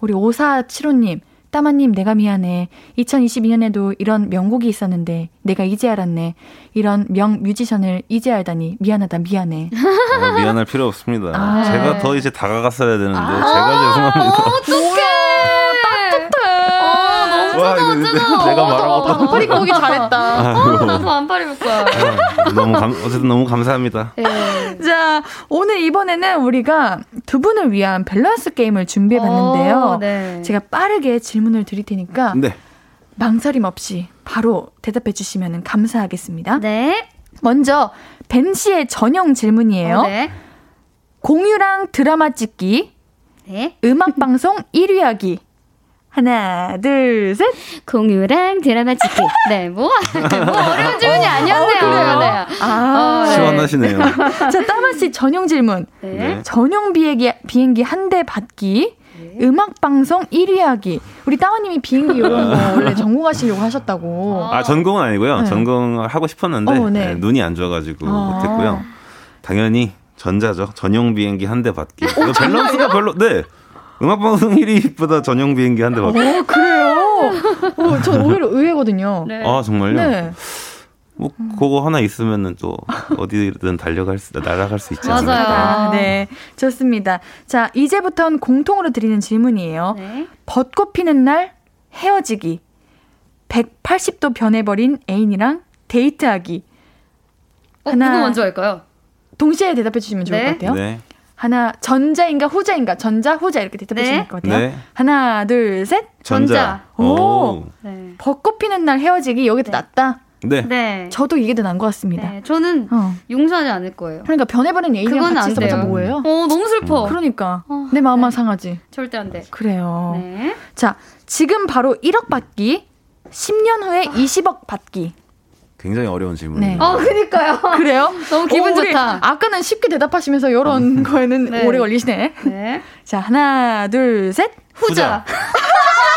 우리 5475님. 따마님, 내가 미안해. 2022년에도 이런 명곡이 있었는데, 내가 이제 알았네. 이런 명 뮤지션을 이제 알다니, 미안하다, 미안해. 아, 미안할 필요 없습니다. 아, 제가 더 이제 다가갔어야 되는데, 아, 제가 죄송합니다. 어떡해! 와, 이거 내가 말하고 반팔 입고 오기 잘했다. 아, 나도 반팔 입을 거야. 아, 너무 감, 어쨌든 너무 감사합니다. 네. 자, 오늘 이번에는 우리가 두 분을 위한 밸런스 게임을 준비해 봤는데요. 네. 제가 빠르게 질문을 드릴 테니까 네. 망설임 없이 바로 대답해 주시면 감사하겠습니다. 네. 먼저 벤 씨의 전용 질문이에요. 어, 네. 공유랑 드라마 찍기. 네. 음악 방송 1위 하기. 하나, 둘, 셋. 공유랑 드라마 찍기. 네, 뭐, 뭐 어려운 질문이 아니었네요. 어, 네. 아, 네. 시원하시네요. 자, 따마씨 전용 질문. 네. 네. 전용 비행기, 비행기 한 대 받기. 네. 음악 방송 1위 하기. 우리 따마님이 비행기 이런 거 원래 전공하시려고 하셨다고. 아, 전공은 아니고요. 네. 전공을 하고 싶었는데 어, 네. 네 눈이 안 좋아가지고 아. 못했고요. 당연히 전자죠. 전용 비행기 한 대 받기. 이거 밸런스가 별로, 네. 음악방송 1위보다 전용 비행기 한 대 받고. 어, 그래요? 어, 전 오히려 의외거든요. 네. 아, 정말요? 네. 뭐 그거 하나 있으면은 또 어디든 달려갈 수 날아갈 수 있지 않습니까? 맞아요. 네, 좋습니다. 자, 이제부터는 공통으로 드리는 질문이에요. 네. 벚꽃 피는 날 헤어지기. 180도 변해버린 애인이랑 데이트하기. 어, 하나 누구 먼저 할까요? 동시에 대답해 주시면 좋을 네. 것 같아요. 네. 하나 전자인가 후자인가 전자 후자 이렇게 대답해 네. 같아요. 네. 하나 둘 셋. 전자. 오. 오. 네. 벚꽃 피는 날 헤어지기 여기도 네. 낫다. 네. 네. 저도 이게 더 나은 것 같습니다. 네. 저는 어. 용서하지 않을 거예요. 그러니까 변해버린 애인이랑 같이 있어보자 뭐예요? 어, 너무 슬퍼. 음. 그러니까. 어, 내 마음만 네. 상하지. 절대 안 돼. 그래요. 네. 자, 지금 바로 1억 받기, 10년 후에 20억 받기. 굉장히 어려운 질문이에요. 네. 어, 그니까요. 그래요? 너무 기분 어, 좋다. 아까는 쉽게 대답하시면서 이런 음. 거에는 네. 오래 걸리시네. 네. 자, 하나, 둘, 셋. 후자.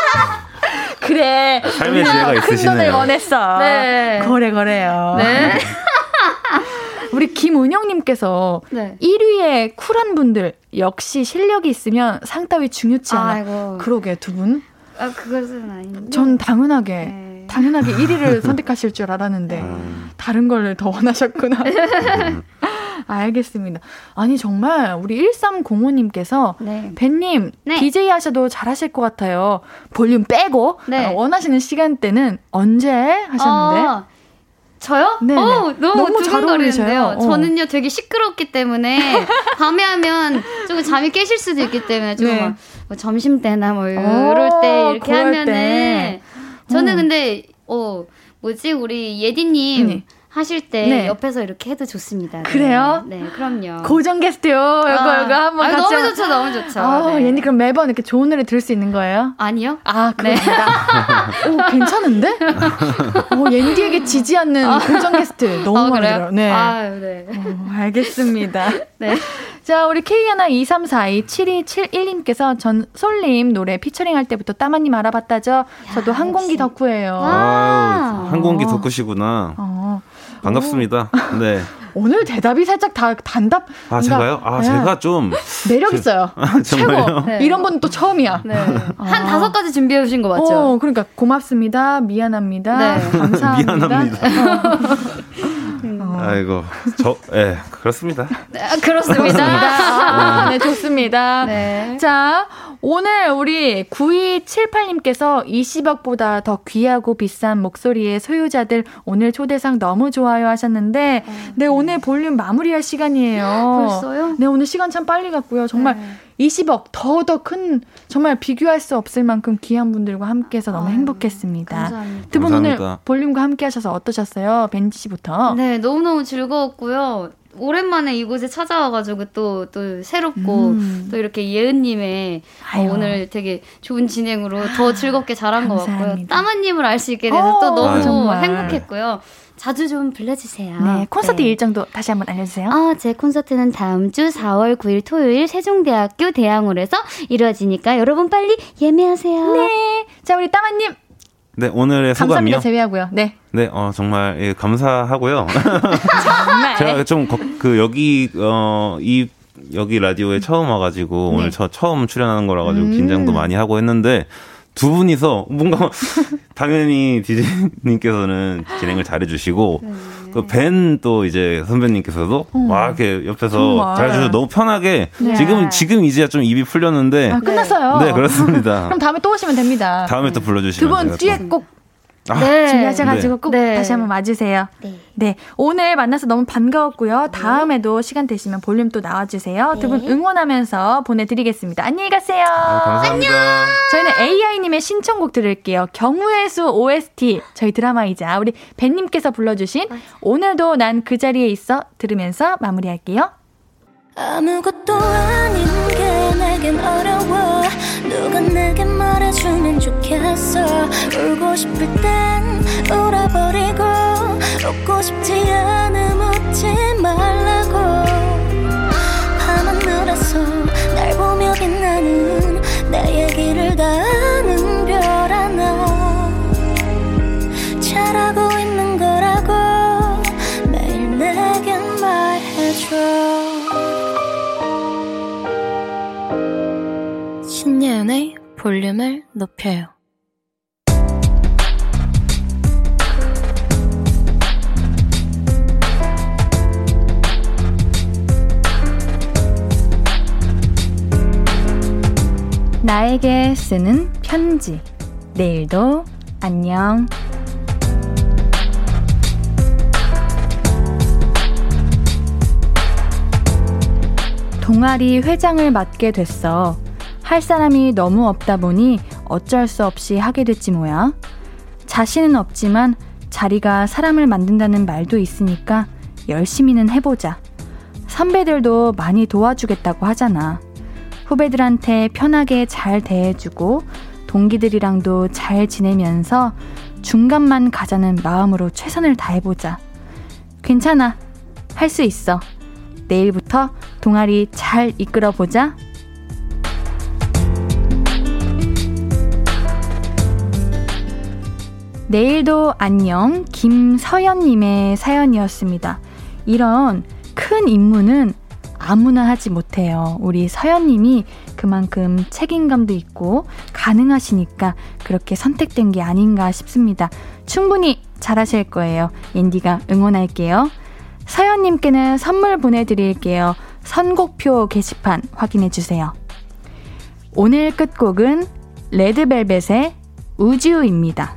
그래. 삶의 지혜가 있으시네요. 큰 돈을 원했어. 네. 거래, 거래요. 네. 우리 김은영님께서 네. 1위에 쿨한 분들 역시 실력이 있으면 상 따위 중요치 않아. 아이고. 그러게 두 분. 아 그것은 아닌데. 전 당연하게 네. 당연하게 1위를 선택하실 줄 알았는데 음. 다른 걸 더 원하셨구나. 알겠습니다. 아니 정말 우리 1305님께서 네. 벤님 네. DJ 하셔도 잘하실 것 같아요. 볼륨 빼고 네. 어, 원하시는 시간대는 언제 하셨는데? 어. 저요? 네. 어, 너무, 너무 잘 어울리세요. 어. 저는요 되게 시끄럽기 때문에 밤에 하면 좀 잠이 깨실 수도 있기 때문에 좀 네. 뭐 점심 때나 뭐 이럴 때 이렇게 하면은 때. 저는 어. 근데 어 뭐지 우리 예디님 네. 하실 때 네. 옆에서 이렇게 해도 좋습니다. 네. 그래요? 네, 그럼요. 고정 게스트요. 이거 아, 이거 한번 아, 같이. 너무 좋죠, 너무 좋죠. 아, 네. 그럼 매번 이렇게 좋은 노래 들을 수 있는 거예요? 아니요. 아, 그렇습니다. 네. 오, 괜찮은데? 오, 옌디에게 지지 않는 아. 고정 게스트 너무 아, 마음에 들어요. 네. 아, 네. 오, 알겠습니다. 네. 자, 우리 K123272771님께서 전 솔님 노래 피처링 할 때부터 따마님 알아봤다죠? 저도 항공기 덕후예요. 아, 항공기 덕후시구나. 어. 반갑습니다. 네. 오늘 대답이 살짝 다 단답. 아 제가요? 아 네. 제가 좀 매력 있어요. 아, 최고. 네. 이런 분은 또 처음이야. 네. 아. 한 다섯 가지 준비해 오신 거 맞죠? 어, 그러니까 고맙습니다. 미안합니다. 네. 감사합니다. 미안합니다. 어. 아이고 저 예, 그렇습니다. 네, 그렇습니다. 아, 네, 좋습니다. 네. 자, 오늘 우리 9278님께서 20억보다 더 귀하고 비싼 목소리의 소유자들 오늘 초대상 너무 좋아요 하셨는데, 어, 네, 오늘 볼륨 마무리할 시간이에요. 벌써요? 네, 오늘 시간 참 빨리 갔고요. 정말 네. 20억 더더 큰 정말 비교할 수 없을 만큼 귀한 분들과 함께해서 너무 아유, 행복했습니다. 감사합니다. 두 분 오늘 볼륨과 함께하셔서 어떠셨어요, 벤지 씨부터? 네, 너무 너무 즐거웠고요. 오랜만에 이곳에 찾아와가지고 또, 또 새롭고, 음. 또 이렇게 예은님의 어, 오늘 되게 좋은 진행으로 더 즐겁게 잘한 것 같고요. 따마님을 알 수 있게 돼서 또 너무 아, 행복했고요. 자주 좀 불러주세요. 네, 콘서트 네. 일정도 다시 한번 알려주세요. 아, 제 콘서트는 다음 주 4월 9일 토요일 세종대학교 대학홀에서 이루어지니까 여러분 빨리 예매하세요. 네. 자, 우리 따마님. 네, 오늘의 소감이요. 감사합니다. 제외하고요. 네. 네, 어, 정말 예, 감사하고요. 정말. 제가 좀그 여기 어 이 여기 라디오에 처음 와가지고 네. 오늘 저 처음 출연하는 거라 가지고 음. 긴장도 많이 하고 했는데 두 분이서 뭔가 당연히 디제이님께서는 진행을 잘해주시고 네. 그벤 또 이제 선배님께서도 어. 막 이렇게 옆에서 잘해주셔서 너무 편하게 네. 지금 지금 이제야 좀 입이 풀렸는데 아, 끝났어요. 네 그렇습니다. 그럼 다음에 또 오시면 됩니다. 다음에 또 불러주시면 두 분 뒤에 꼭 아, 네. 준비하셔가지고 네. 꼭 네. 다시 한번 와주세요. 네. 네. 오늘 만나서 너무 반가웠고요. 네. 다음에도 시간 되시면 볼륨 또 나와주세요. 네. 두분 응원하면서 보내드리겠습니다. 안녕히 가세요. 아. 안녕. 저희는 AI님의 신청곡 들을게요. 경우의 수 OST. 저희 드라마이자 우리 벤님께서 불러주신 오늘도 난 그 자리에 있어 들으면서 마무리할게요. 아무것도 아닌 게 내겐 어려워. 누가 내게 말해주면 좋겠어. 울고 싶을 땐 울어버리고 웃고 싶지 않음 웃지 말라고 볼륨을 높여요. 나에게 쓰는 편지. 내일도 안녕. 동아리 회장을 맡게 됐어. 할 사람이 너무 없다 보니 어쩔 수 없이 하게 됐지 뭐야. 자신은 없지만 자리가 사람을 만든다는 말도 있으니까 열심히는 해보자. 선배들도 많이 도와주겠다고 하잖아. 후배들한테 편하게 잘 대해주고 동기들이랑도 잘 지내면서 중간만 가자는 마음으로 최선을 다해보자. 괜찮아. 할 수 있어. 내일부터 동아리 잘 이끌어보자. 내일도 안녕 김서연님의 사연이었습니다. 이런 큰 임무는 아무나 하지 못해요. 우리 서연님이 그만큼 책임감도 있고 가능하시니까 그렇게 선택된 게 아닌가 싶습니다. 충분히 잘하실 거예요. 인디가 응원할게요. 서연님께는 선물 보내드릴게요. 선곡표 게시판 확인해주세요. 오늘 끝곡은 레드벨벳의 우주입니다.